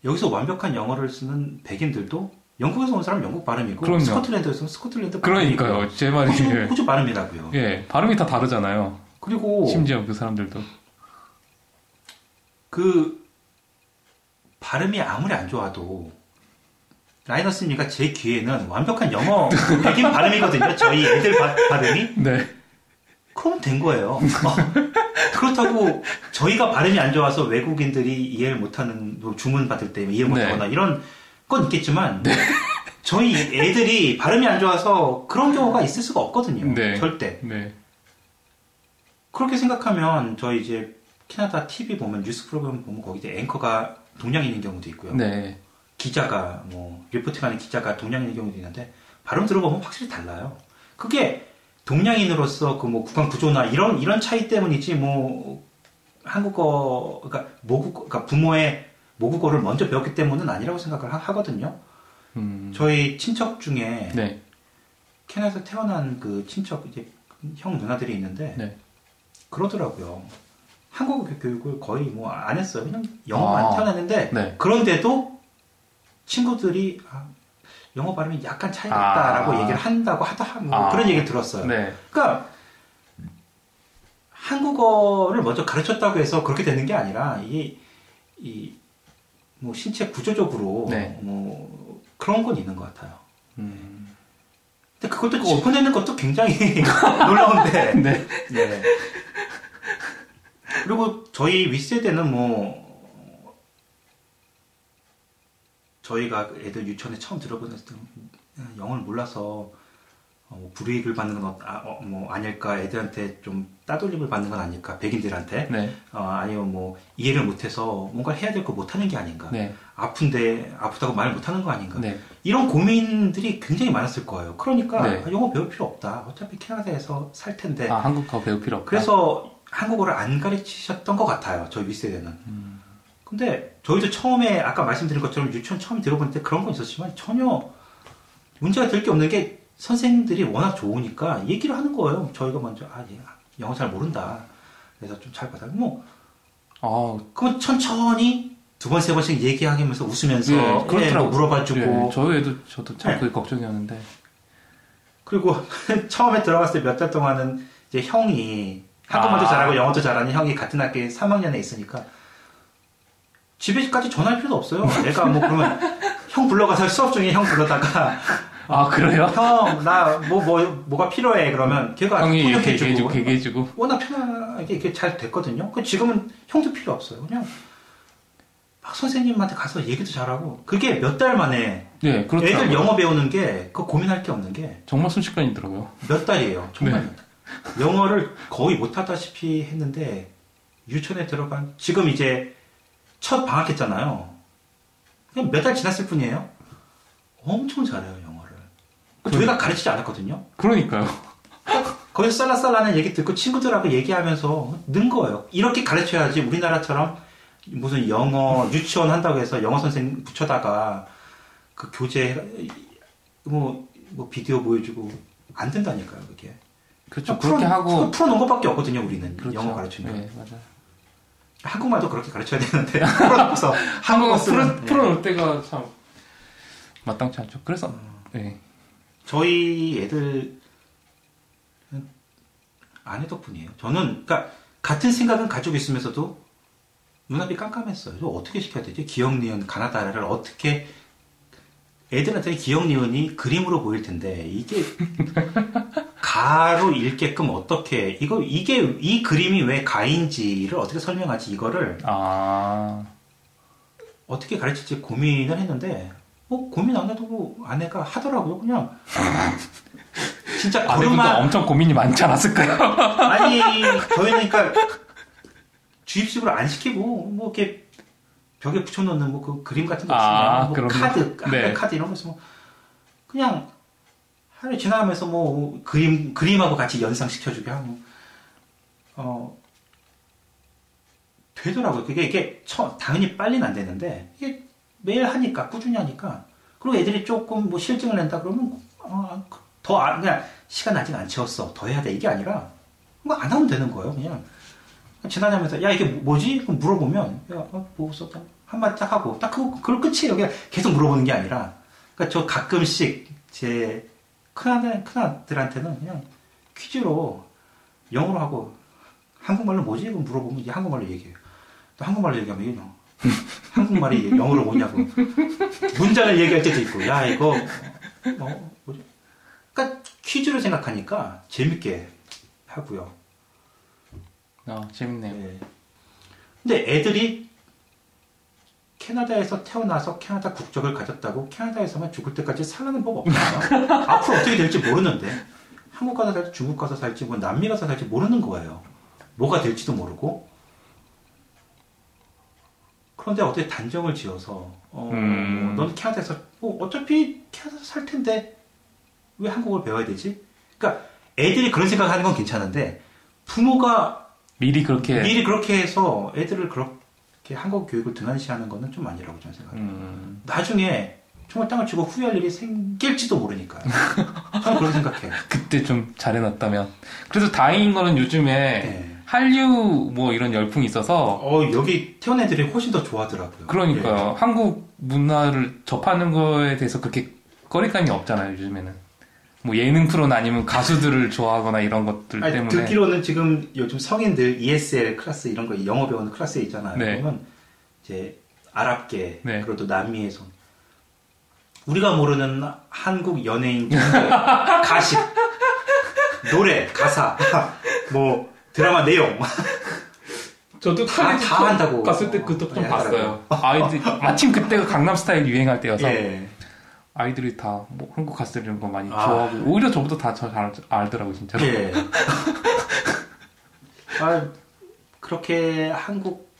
여기서 완벽한 영어를 쓰는 백인들도 영국에서 온 사람 은 영국 발음이고 그럼요. 스코틀랜드에서 온 스코틀랜드 발음이고 그러니까요 제 말이 호주, 예. 호주 발음이라고요. 예 발음이 다 다르잖아요 그리고 심지어 그 사람들도 그 발음이 아무리 안 좋아도 라이너스님과 제 귀에는 완벽한 영어 백인 발음이거든요. 저희 애들 바- 발음이 네 그럼 된 거예요. 어, 그렇다고 저희가 발음이 안 좋아서 외국인들이 이해를 못하는 뭐 주문 받을 때 이해 못하거나 이런 건 있겠지만 저희 애들이 발음이 안 좋아서 그런 경우가 있을 수가 없거든요. 네. 절대. 네. 그렇게 생각하면 저희 이제 캐나다 TV 보면 뉴스 프로그램 보면 거기 이제 앵커가 동양인인 경우도 있고요. 네. 기자가 뭐 리포팅하는 기자가 동양인인 경우도 있는데 발음 들어보면 확실히 달라요. 그게 동양인으로서 그 뭐 국가 구조나 이런 이런 차이 때문이지 뭐 한국어 그러니까 모국 그러니까 부모의 모국어를 먼저 배웠기 때문은 아니라고 생각을 하, 거든요 음. 저희 친척 중에 네. 캐나다에서 태어난 그 친척 이제 형 누나들이 있는데 네. 그러더라고요. 한국어 교육을 거의 뭐 안 했어요. 그냥 영어만 아. 태어났는데 네. 그런데도 친구들이 아, 영어 발음이 약간 차이가 아. 있다라고 얘기를 한다고 하다 뭐 아. 그런 얘기를 들었어요. 네. 그러니까 한국어를 먼저 가르쳤다고 해서 그렇게 되는 게 아니라 이게 이 뭐 신체 구조적으로 네. 뭐 그런 건 있는 것 같아요. 음. 근데 그것도 짚어내는 것도 굉장히 놀라운데. 네. 네. 그리고 저희 윗세대는 뭐 저희가 애들 유치원에 처음 들어보냈을 때 영어를 몰라서 어, 뭐 불이익을 받는 건 어, 아, 어, 뭐 아닐까 애들한테 좀 따돌림을 받는 건 아닐까 백인들한테 네. 어, 아니면 뭐 이해를 못해서 뭔가 해야 될 거 못하는 게 아닌가 네. 아픈데 아프다고 말 못하는 거 아닌가 네. 이런 고민들이 굉장히 많았을 거예요. 그러니까 네. 아, 영어 배울 필요 없다. 어차피 캐나다에서 살 텐데. 아, 한국어 배울 필요 없다. 그래서 한국어를 안 가르치셨던 것 같아요. 저희 윗세대는. 음. 근데 저희도 처음에 아까 말씀드린 것처럼 유치원 처음 때 그런 건 있었지만 전혀 문제가 될 게 없는 게 선생님들이 워낙 좋으니까 얘기를 하는 거예요. 저희가 먼저 아, 얘 영어 잘 모른다. 그래서 좀 잘 받아. 뭐 아, 그러면 천천히 두 번 세 번씩 얘기하면서 웃으면서 예, 예, 그렇더라고요. 뭐 물어봐주고 예, 저희 애도 저도 참 네. 그게 걱정이었는데. 그리고 처음에 들어갔을 때 몇 달 동안은 이제 형이 한국말도 아. 잘하고 영어도 잘하는 형이 같은 학교에 3학년에 있으니까 집에까지 전화할 필요도 없어요. 내가 뭐 그러면 형 불러가서 수업 중에 형 불러다가 아, 그래요? 형 나 뭐 뭐 뭐, 가 필요해 그러면 걔가 형이 이렇게 통역해주고 얘기해주고, 얘기해주고. 워낙 편하게 이렇게 잘 됐거든요. 그 지금은 형도 필요 없어요. 그냥 막 선생님한테 가서 얘기도 잘하고 그게 몇 달 만에 네, 그렇더라고요. 애들 영어 배우는 게 그 고민할 게 없는 게 정말 순식간이더라고요. 몇 달이에요. 정말 영어를 거의 못하다시피 했는데 유치원에 들어간 지금 이제 첫 방학했잖아요. 그냥 몇 달 지났을 뿐이에요. 엄청 잘해요 영어를. 저희가 가르치지 않았거든요. 그러니까요. 거기서 쌀라쌀라는 얘기 듣고 친구들하고 얘기하면서 는 거예요. 이렇게 가르쳐야지 우리나라처럼 무슨 영어 유치원 한다고 해서 영어 선생 붙여다가 그 교재 뭐, 뭐 비디오 보여주고 안 된다니까요 그게. 그렇죠. 풀어- 그렇게 하고 풀어놓은 것밖에 없거든요 우리는 그렇죠. 영어 가르치는 거. 네, 맞아. 한국말도 그렇게 가르쳐야 되는데 풀어놓고서 한국어 쓰는 풀어 예. 풀어놓을 때가 참 마땅치 않죠. 그래서 음. 네. 저희 애들 아내 덕분이에요. 저는 그러니까 같은 생각은 가지고 있으면서도 눈앞이 깜깜했어요. 저 어떻게 시켜야 되지? 기억 니은 가나다라를 어떻게 애들한테 기억 니은이 그림으로 보일 텐데 이게 가로 읽게끔 어떻게 이거 이게 이 그림이 왜 가인지를 어떻게 설명하지 이거를 아 어떻게 가르칠지 고민을 했는데 뭐 고민 안 해도 뭐 아내가 하더라고요. 그냥 진짜 아내분도 엄청 고민이 많지 않았을까요? 아니 저희는 그러니까 주입식으로 안 시키고 뭐 이렇게 벽에 붙여놓는 뭐 그 그림 같은 거 아, 뭐. 카드 네. 카드 이런 거 있으면 그냥 하루 지나가면서 뭐 그림 그림하고 같이 연상 시켜주게 하고 어 되더라고요. 그게 이게 처, 당연히 빨리는 안 되는데 이게 매일 하니까 꾸준히 하니까 그리고 애들이 조금 뭐 실증을 낸다 그러면 어, 더 안- 그냥 시간 아직 안 채웠어 더 해야 돼 이게 아니라 뭐 안 하면 되는 거예요 그냥 지나가면서 야 이게 뭐지? 그럼 물어보면 야 어, 뭐 썼다 한마디 딱 하고 딱 그거 그걸 끝이에요 그냥 계속 물어보는 게 아니라 그러니까 저 가끔씩 제 큰아들 큰아들한테는 그냥 퀴즈로 영어로 하고 한국말로 뭐지? 물어보면 이제 한국말로 얘기해요 또 한국말로 얘기하면 뭐 한국말이 영어로 뭐냐고 문장을 얘기할 때도 있고 야 이거 뭐 뭐지? 그러니까 퀴즈로 생각하니까 재밌게 하고요. 아 재밌네요. 네. 근데 애들이 캐나다에서 태어나서 캐나다 국적을 가졌다고 캐나다에서만 죽을 때까지 살라는 법 없잖아요. 앞으로 어떻게 될지 모르는데 한국 가서 살지 중국 가서 살지 뭐 남미 가서 살지 모르는 거예요. 뭐가 될지도 모르고. 그런데 어떻게 단정을 지어서 어, 음. 넌 캐나다에서 뭐 어차피 캐나다에서 살 텐데 왜 한국어를 배워야 되지? 그러니까 애들이 그런 생각하는 건 괜찮은데 부모가 미리 그렇게 미리 그렇게 해서 애들을 그렇게 한국 교육을 등한시하는 거는 좀 아니라고 저는 생각해요. 음, 나중에 정말 땅을 치고 후회할 일이 생길지도 모르니까요. 저는 그렇게 생각해요. 그때 좀 잘해놨다면 그래서 다행인 거는 요즘에 네. 한류 뭐 이런 열풍이 있어서 어, 여기 태어난 애들이 훨씬 더 좋아하더라고요. 그러니까요 한국 문화를 접하는 거에 대해서 그렇게 거리감이 없잖아요 요즘에는 뭐 예능 프로나 아니면 가수들을 좋아하거나 이런 것들 아니, 때문에 듣기로는 지금 요즘 성인들 ESL 클래스 이런 거 영어 배우는 클래스 있잖아요. 네. 그러면 이제 아랍계 네. 그리고 또 남미에서 우리가 모르는 한국 연예인 가수 노래 가사 뭐 드라마 내용 저도 다- 다 좀 한다고. 갔을 때 그것 좀 예, 봤어요 아이들 마침 그때가 강남 스타일 유행할 때여서 예. 아이들이 다 뭐 한국 가수들 이런 거 많이 아. 좋아하고 오히려 저보다 다잘 알더라고요 진짜로 예. 아, 그렇게 한국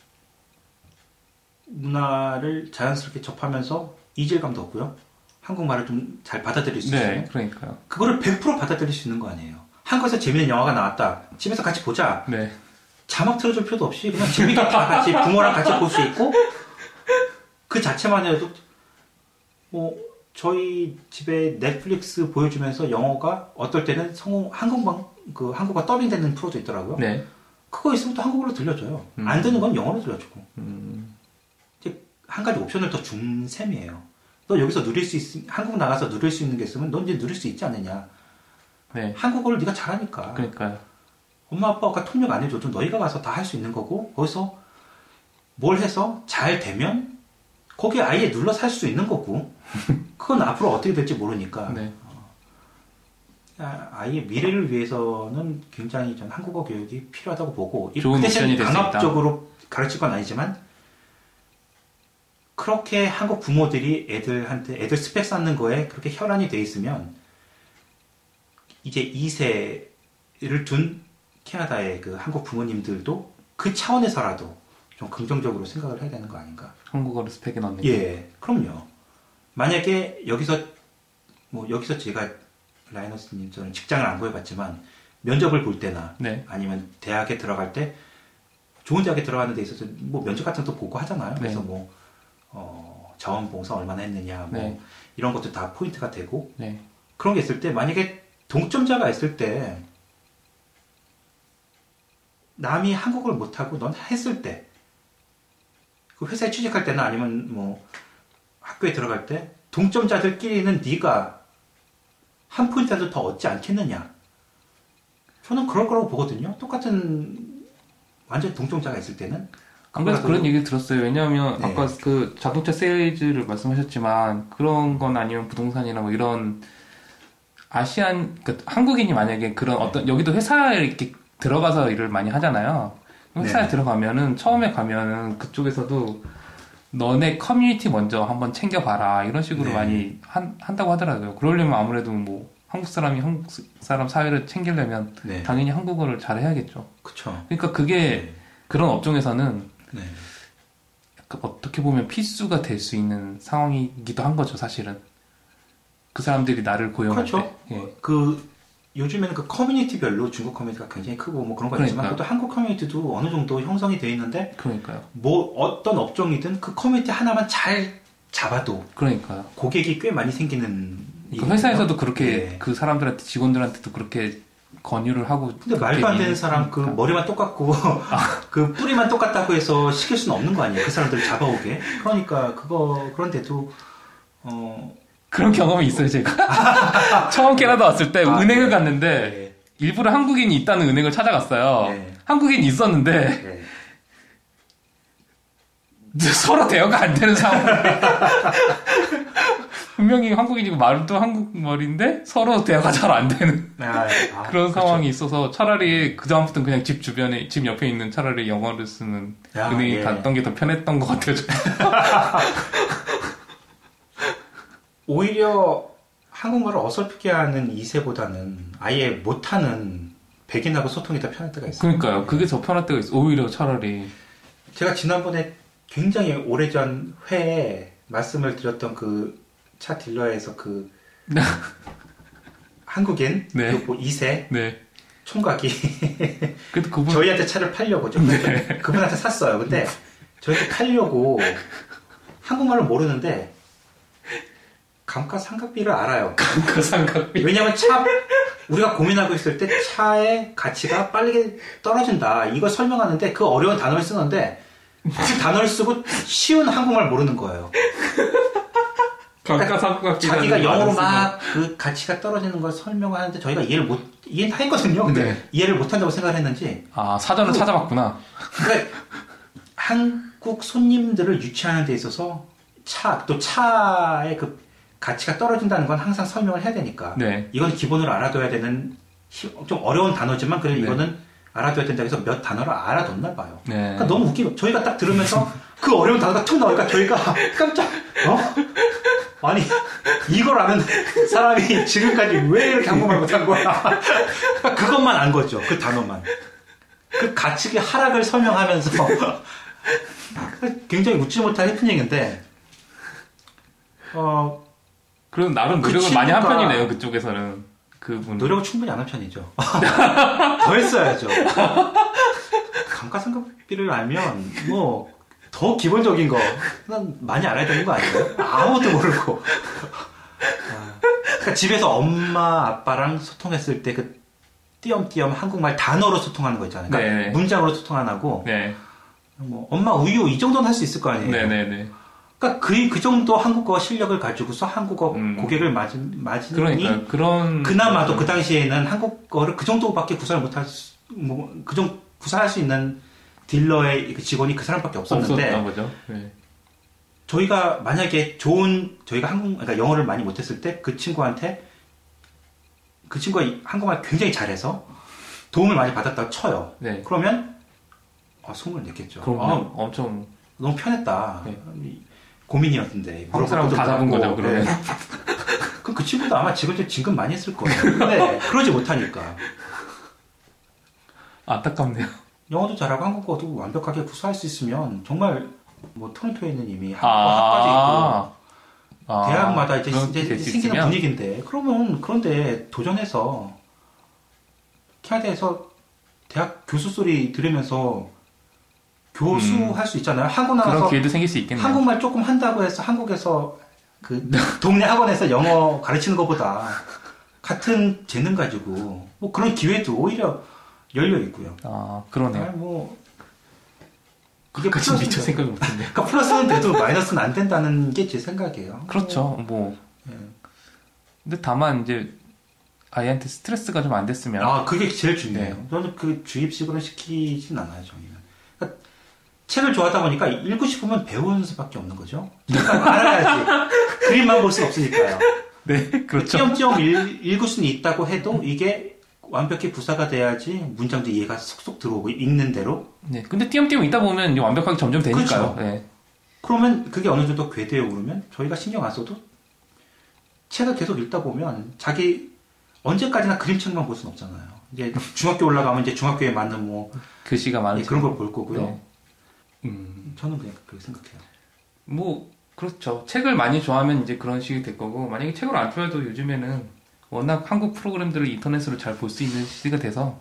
문화를 자연스럽게 접하면서 이질감도 없고요. 한국말을 좀 잘 받아들일 수 있어요. 네 그러니까요 그거를 100% 받아들일 수 있는 거 아니에요. 한국에서 재밌는 영화가 나왔다. 집에서 같이 보자. 네 자막 틀어줄 필요도 없이 그냥 재밌게 다 같이 부모랑 같이 볼 수 있고 그 자체만 해도 뭐 저희 집에 넷플릭스 보여주면서 영어가 어떨 때는 성우 한국방 그 한국어 더빙되는 프로도 있더라고요. 네. 그거 있으면 또 한국어로 들려줘요. 음. 안 되는 건 영어로 들려주고 음, 한 가지 옵션을 더 준 셈이에요. 너 여기서 누릴 수 있, 한국 나가서 누릴 수 있는 게 있으면 넌 이제 누릴 수 있지 않느냐. 네 한국어를 네가 잘하니까. 그러니까요 엄마 아빠가 통역 안 해줘도 너희가 가서 다 할 수 있는 거고 거기서 뭘 해서 잘 되면 거기에 아예 눌러 살 수 있는 거고 그건 앞으로 어떻게 될지 모르니까 네 아, 아이의 미래를 위해서는 굉장히 전 한국어 교육이 필요하다고 보고 이- 좋은 그 대신. 강압적으로 가르칠 건 아니지만 그렇게 한국 부모들이 애들한테 애들 스펙 쌓는 거에 그렇게 혈안이 돼 있으면 이제 2세를 둔 캐나다의 그 한국 부모님들도 그 차원에서라도 좀 긍정적으로 생각을 해야 되는 거 아닌가? 한국어를 스펙에 넣는 게 예, 그럼요. 만약에 여기서 뭐 여기서 제가 라이너스님 저는 직장을 안 구해봤지만 면접을 볼 때나 네. 아니면 대학에 들어갈 때 좋은 대학에 들어가는 데 있어서 뭐 면접 같은 것도 보고 하잖아요. 그래서 네. 뭐 어, 자원봉사 얼마나 했느냐 뭐 네. 이런 것도 다 포인트가 되고 네. 그런 게 있을 때 만약에 동점자가 있을 때 남이 한국을 못하고 넌 했을 때 그 회사에 취직할 때나 아니면 뭐 학교에 들어갈 때 동점자들끼리는 네가 한 포인트라도 더 얻지 않겠느냐 저는 그럴 거라고 보거든요 똑같은 완전 동점자가 있을 때는 안 그래서 그런 얘기를 들었어요. 왜냐하면 네. 아까 그 자동차 세일즈를 말씀하셨지만 그런 건 아니면 부동산이나 뭐 이런 아시안 그 한국인이 만약에 그런 어떤 여기도 회사에 이렇게 들어가서 일을 많이 하잖아요. 회사에 네. 들어가면은 처음에 가면은 그쪽에서도 너네 커뮤니티 먼저 한번 챙겨봐라 이런 식으로 네. 많이 한, 한다고 하더라고요. 그러려면 아무래도 뭐 한국 사람이 한국 사람 사회를 챙기려면 네 당연히 한국어를 잘 해야겠죠. 그쵸 그러니까 그게 그런 업종에서는 네. 약간 어떻게 보면 필수가 될 수 있는 상황이기도 한 거죠, 사실은. 그 사람들이 나를 고용할 그렇죠. 때. 예. 그 요즘에는 그 커뮤니티별로 중국 커뮤니티가 굉장히 크고 뭐 그런 거 있지만 그러니까요. 또 한국 커뮤니티도 어느 정도 형성이 돼 있는데 그러니까요. 뭐 어떤 업종이든 그 커뮤니티 하나만 잘 잡아도 그러니까요. 고객이 꽤 많이 생기는 그. 회사에서도 그렇게 예. 그 사람들한테 직원들한테도 그렇게 권유를 하고. 근데 말도 안 되는 사람 그 그러니까. 머리만 똑같고 그 뿌리만 똑같다고 해서 시킬 수는 없는 거 아니에요 그 사람들을 잡아오게 그러니까 그거 그런데도 어 그런 경험이 있어요, 제가. 처음 캐나다 왔을 때 아, 은행을 네. 갔는데 네. 일부러 한국인이 있다는 은행을 찾아갔어요. 네. 한국인이 있었는데 네. 서로 대화가 안 되는 상황. 분명히 한국인이고 말도 한국말인데 서로 대화가 잘 안 되는. 아, 아, 그런 그렇죠. 상황이 있어서 차라리 그 다음부터는 그냥 집 주변에 집 옆에 있는 차라리 영어를 쓰는 야, 은행이 예. 갔던 게 더 편했던 것 같아요. 오히려 한국말을 어설프게 하는 2세보다는 아예 못하는 백인하고 소통이 더 편할 때가 있어요. 그러니까요. 그게 더 편할 때가 있어. 오히려 차라리 제가 지난번에 굉장히 오래전 회에 말씀을 드렸던 그 차 딜러에서 그 한국인 네. 그 2세 네. 총각이 그래도 그분 저희한테 차를 팔려고 좀 네. 그분한테 샀어요. 근데 저희한테 팔려고 한국말을 모르는데 감가상각비를 알아요. 그 삼각비 왜냐면 차 우리가 고민하고 있을 때 차의 가치가 빨리 떨어진다. 이걸 설명하는데 그 어려운 단어를 쓰는데 그 단어를 쓰고 쉬운 한국말 모르는 거예요. 감가 삼각비 자기가 영어로 막 그 가치가 떨어지는 걸 설명을 하는데 저희가 이해를 못 이해는 다 했거든요. 근데 네. 이해를 못 한다고 생각을 했는지 아 사전을 그- 찾아봤구나. 그러니까 한국 손님들을 유치하는 데 있어서 차 또 차의 그 가치가 떨어진다는 건 항상 설명을 해야 되니까 네. 이건 기본으로 알아둬야 되는 시- 좀 어려운 단어지만 그래도 네. 이거는 알아둬야 된다 해서 몇 단어를 알아뒀나 봐요. 네. 그러니까 너무 웃기고 저희가 딱 들으면서 그 어려운 단어가 툭 나오니까 저희가 깜짝 어? 아니 이걸 아는 사람이 지금까지 왜 이렇게 한국말 못한 거야? 그러니까 그것만 안 거죠. 그 단어만. 그 가치의 하락을 설명하면서 굉장히 웃지 못할 해프닝인데 어, 그럼 나름 그 노력을 많이 한 친구가- 편이네요. 그쪽에서는 그분. 노력을 충분히 안 한 편이죠. 더 했어야죠. 감가상각비를 알면 뭐 더 기본적인 거는 많이 알아야 되는 거 아니에요? 아무것도 모르고. 아, 그러니까 집에서 엄마 아빠랑 소통했을 때 그 띄엄띄엄 한국말 단어로 소통하는 거 있잖아요. 그러니까 네네. 문장으로 소통 안 하고 네. 뭐 엄마 우유 이 정도는 할 수 있을 거 아니에요. 네 네 네. 그러니까 그, 그 정도 한국어 실력을 가지고서 한국어 음. 고객을 맞은 맞으니 그러니까 그런 그나마도 그 당시에는 한국어를 그 정도밖에 구사를 못할 수, 뭐, 그 정도 구사할 수 있는 딜러의 그 직원이 그 사람밖에 없었는데. 네. 저희가 만약에 좋은, 저희가 한국, 그러니까 영어를 많이 못했을 때 그 친구한테, 그 친구가 이- 한국말 굉장히 잘해서 도움을 많이 받았다고 쳐요. 네. 그러면, 아, 소문을 냈겠죠. 그럼 아, 엄청 너무 편했다. 네. 이- 고민이었는데. 한국 사람 다 잡은 거죠. 그러면. 없고. 그럼 그 친구도 아마 지금 좀 진급 많이 했을 거예요. 근데 그러지 못하니까. 안타깝네요. 영어도 잘하고 한국어도 완벽하게 구사할 수 있으면 정말 뭐 토론토에 있는 이미 한국어 아. 학과도 있고 아, 대학마다 이제, 이제 생기는? 분위기인데 그러면 그런데 도전해서 캐나다에서 대학 교수 소리 들으면서 교수 음. 할수 있잖아요. 하고 그런 나서 기회도 생길 수 있겠네요. 한국말 조금 한다고 해서 한국에서 그 동네 학원에서 영어 가르치는 것보다 같은 재능 가지고 뭐 그런 기회도 오히려 열려 있고요. 아, 그러네요. 아, 뭐 그게 그까지 미처. 생각을 못했네. 그러니까 플러스는 돼도 마이너스는 안 된다는 게 제 생각이에요. 그렇죠. 뭐. 예. 근데 다만 이제 아이한테 스트레스가 좀 안 됐으면 아, 그게 제일 중요해요. 네. 저는 그 주입식으로 시키진 않아요, 저희는. 책을 좋아하다 보니까 읽고 싶으면 배우는 수밖에 없는 거죠. 알아야지. 그림만 볼 수는 없으니까요. 네, 그렇죠. 띄엄띄엄 읽, 읽을 수는 있다고 해도 이게 완벽히 구사가 돼야지 문장도 이해가 쏙쏙 들어오고 읽는 대로. 네. 근데 띄엄띄엄 있다 보면 완벽하게 점점 되니까요. 그렇죠. 네. 그러면 그게 어느 정도 궤도에 오르면 저희가 신경 안 써도 책을 계속 읽다 보면 자기 언제까지나 그림책만 볼 수는 없잖아요. 이제 중학교 올라가면 이제 중학교에 맞는 뭐 글씨가 예, 많죠. 그런 걸 볼 거고요. 네. 음, 저는 그냥 그렇게 생각해요. 뭐 그렇죠. 책을 많이 좋아하면 이제 그런 식이 될 거고 만약에 책을 안 좋아해도 요즘에는 워낙 한국 프로그램들을 인터넷으로 잘 볼 수 있는 시대가 돼서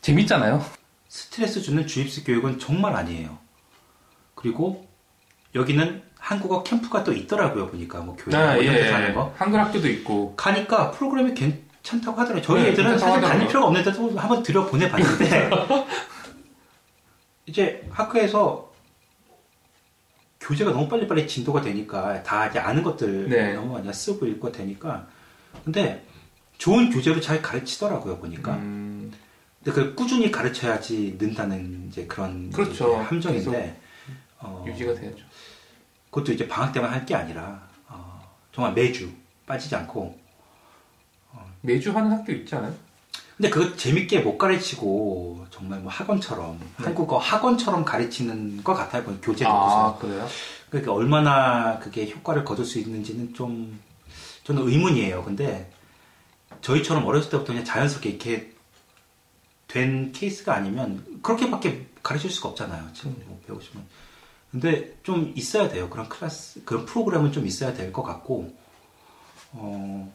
재밌잖아요. 스트레스 주는 주입식 교육은 정말 아니에요. 그리고 여기는 한국어 캠프가 또 있더라고요 보니까 뭐 교회 뭐 이런 데서 하는 거 네, 한글 학교도 있고 가니까 프로그램이 괜찮다고 하더라고요. 저희 네, 애들은 사실 다닐. 필요가 없는데도 한번 들여 보내봤는데 이제 학교에서 교재가 너무 빨리빨리 진도가 되니까 다 이제 아는 것들 네. 너무 많이 쓰고 읽고 되니까 근데 좋은 교재로 잘 가르치더라고요 보니까 음, 근데 그걸 꾸준히 가르쳐야지 는다는 이제 그런 그렇죠. 이제 함정인데 어, 유지가 돼야죠. 그것도 이제 방학 때만 할 게 아니라 어, 정말 매주 빠지지 않고 매주 하는 학교 있지 않아요? 근데 그거 재밌게 못 가르치고 정말 뭐 학원처럼 네. 한국어 학원처럼 가르치는 것 같아요 그 교재 아 그래요? 그러니까 얼마나 그게 효과를 거둘 수 있는지는 좀 저는 의문이에요. 근데 저희처럼 어렸을 때부터 그냥 자연스럽게 이렇게 된 케이스가 아니면 그렇게밖에 가르칠 수가 없잖아요. 지금 뭐 배우시면. 근데 좀 있어야 돼요. 그런 클래스 그런 프로그램은 좀 있어야 될 것 같고 어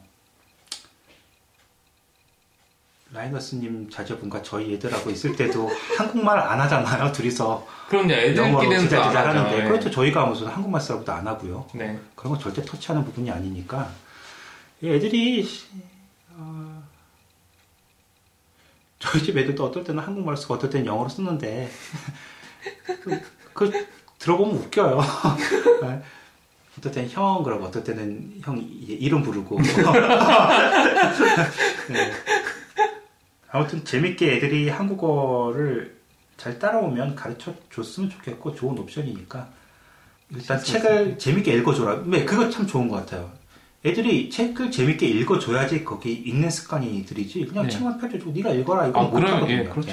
라이너스님 자제분과 저희 애들하고 있을 때도 한국말 안 하잖아요 둘이서 그럼 이제 영어로 애들끼리는 진짜 또 진짜 안 하죠. 하는데 예. 그렇죠 저희가 무슨 한국말 쓰라고도 안 하고요 네. 그런 거 절대 터치하는 부분이 아니니까 이 애들이 시- 어, 저희 집 애들도 어떨 때는 한국말 쓰고 어떨 때는 영어로 쓰는데 그, 그 들어보면 웃겨요 네. 어떨 때는 형 그러고 어떨 때는 형 이- 이름 부르고 네. 아무튼 재밌게 애들이 한국어를 잘 따라오면 가르쳐 줬으면 좋겠고 좋은 옵션이니까 일단 책을 재밌게 읽어줘라. 네, 그거 참 좋은 것 같아요. 애들이 책을 재밌게 읽어줘야지 거기 읽는 습관이 들이지. 그냥 네. 책만 펴줘주고 네가 읽어라 이거 아, 못 그럼, 하거든요. 예, 그렇죠.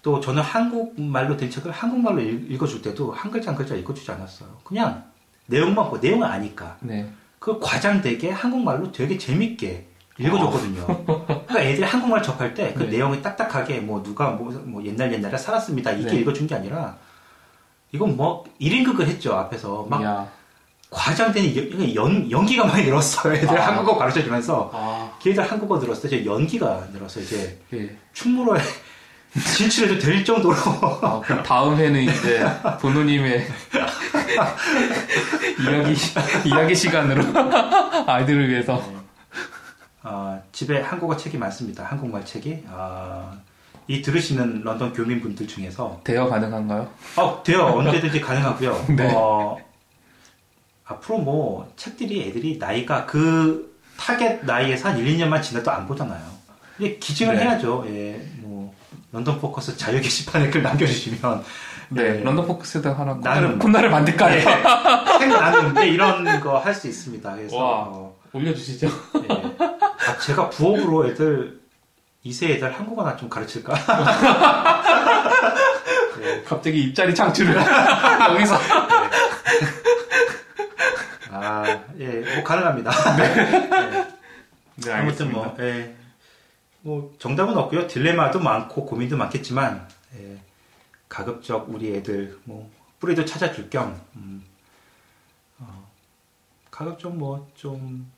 또 저는 한국말로 된 책을 한국말로 읽- 읽어줄 때도 한 글자 한 글자 읽어주지 않았어요. 그냥 내용만 보 내용을 아니까 네. 그 과장되게 한국말로 되게 재밌게 읽어줬거든요. 그러니까 애들이 한국말 접할 때그 네. 내용이 딱딱하게 뭐 누가 뭐, 뭐 옛날 옛날에 살았습니다 이게 네. 읽어준 게 아니라 이건 뭐 1인극을 했죠 앞에서 막 야. 과장되는 연, 연기가 많이 늘었어요. 애들 아. 한국어 가르쳐 주면서 아. 걔들 한국어 늘었을 때 이제 연기가 늘어서 이제 예. 충무로에 진출해도 될 정도로 아, 다음 회는 이제 본호님의 이야기 이야기 시간으로 아이들을 위해서 어, 집에 한국어 책이 많습니다. 한국말 책이 어, 이 들으시는 런던 교민분들 중에서 대여 가능한가요? 어, 돼요. 언제든지 가능하고요. 네. 어, 앞으로 뭐 책들이 애들이 나이가 그 타겟 나이에서 한 1, 2년만 지나도 안 보잖아요. 근데 기증을 네. 해야죠. 예, 뭐 런던 포커스 자유 게시판에 글 남겨주시면 네, 예, 런던 포커스에다 하나 나눔- 코너를 만들까요? 예, 책 나누는데 이런 거 할 수 있습니다. 그래서 와. 어, 올려주시죠. 예. 아, 제가 부업으로 애들 2세 애들 한국어나 좀 가르칠까? 예. 갑자기 입자리 창출을 여기서 아, 예, 뭐 가능합니다. 예. 네, 아무튼 알겠습니다. 뭐, 예. 뭐 정답은 없고요. 딜레마도 많고 고민도 많겠지만 예. 가급적 우리 애들 뭐 뿌리도 찾아줄 겸 음, 어, 가급적 뭐 좀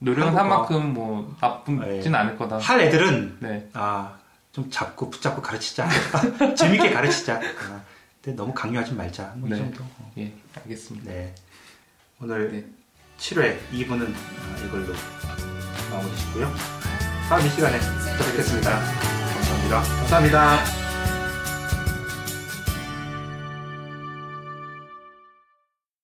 노력은 한 만큼 뭐 나쁘진 네. 않을 거다. 할 애들은 네. 아, 좀 잡고 붙잡고 가르치자. 재밌게 가르치자. 아, 근데 너무 강요하지 말자. 뭐이 네. 정도. 예, 알겠습니다. 네. 오늘 네. 7회 2부는 아, 이걸로 마무리 짓고요. 다음 이 시간에 또 뵙겠습니다. 감사합니다. 감사합니다.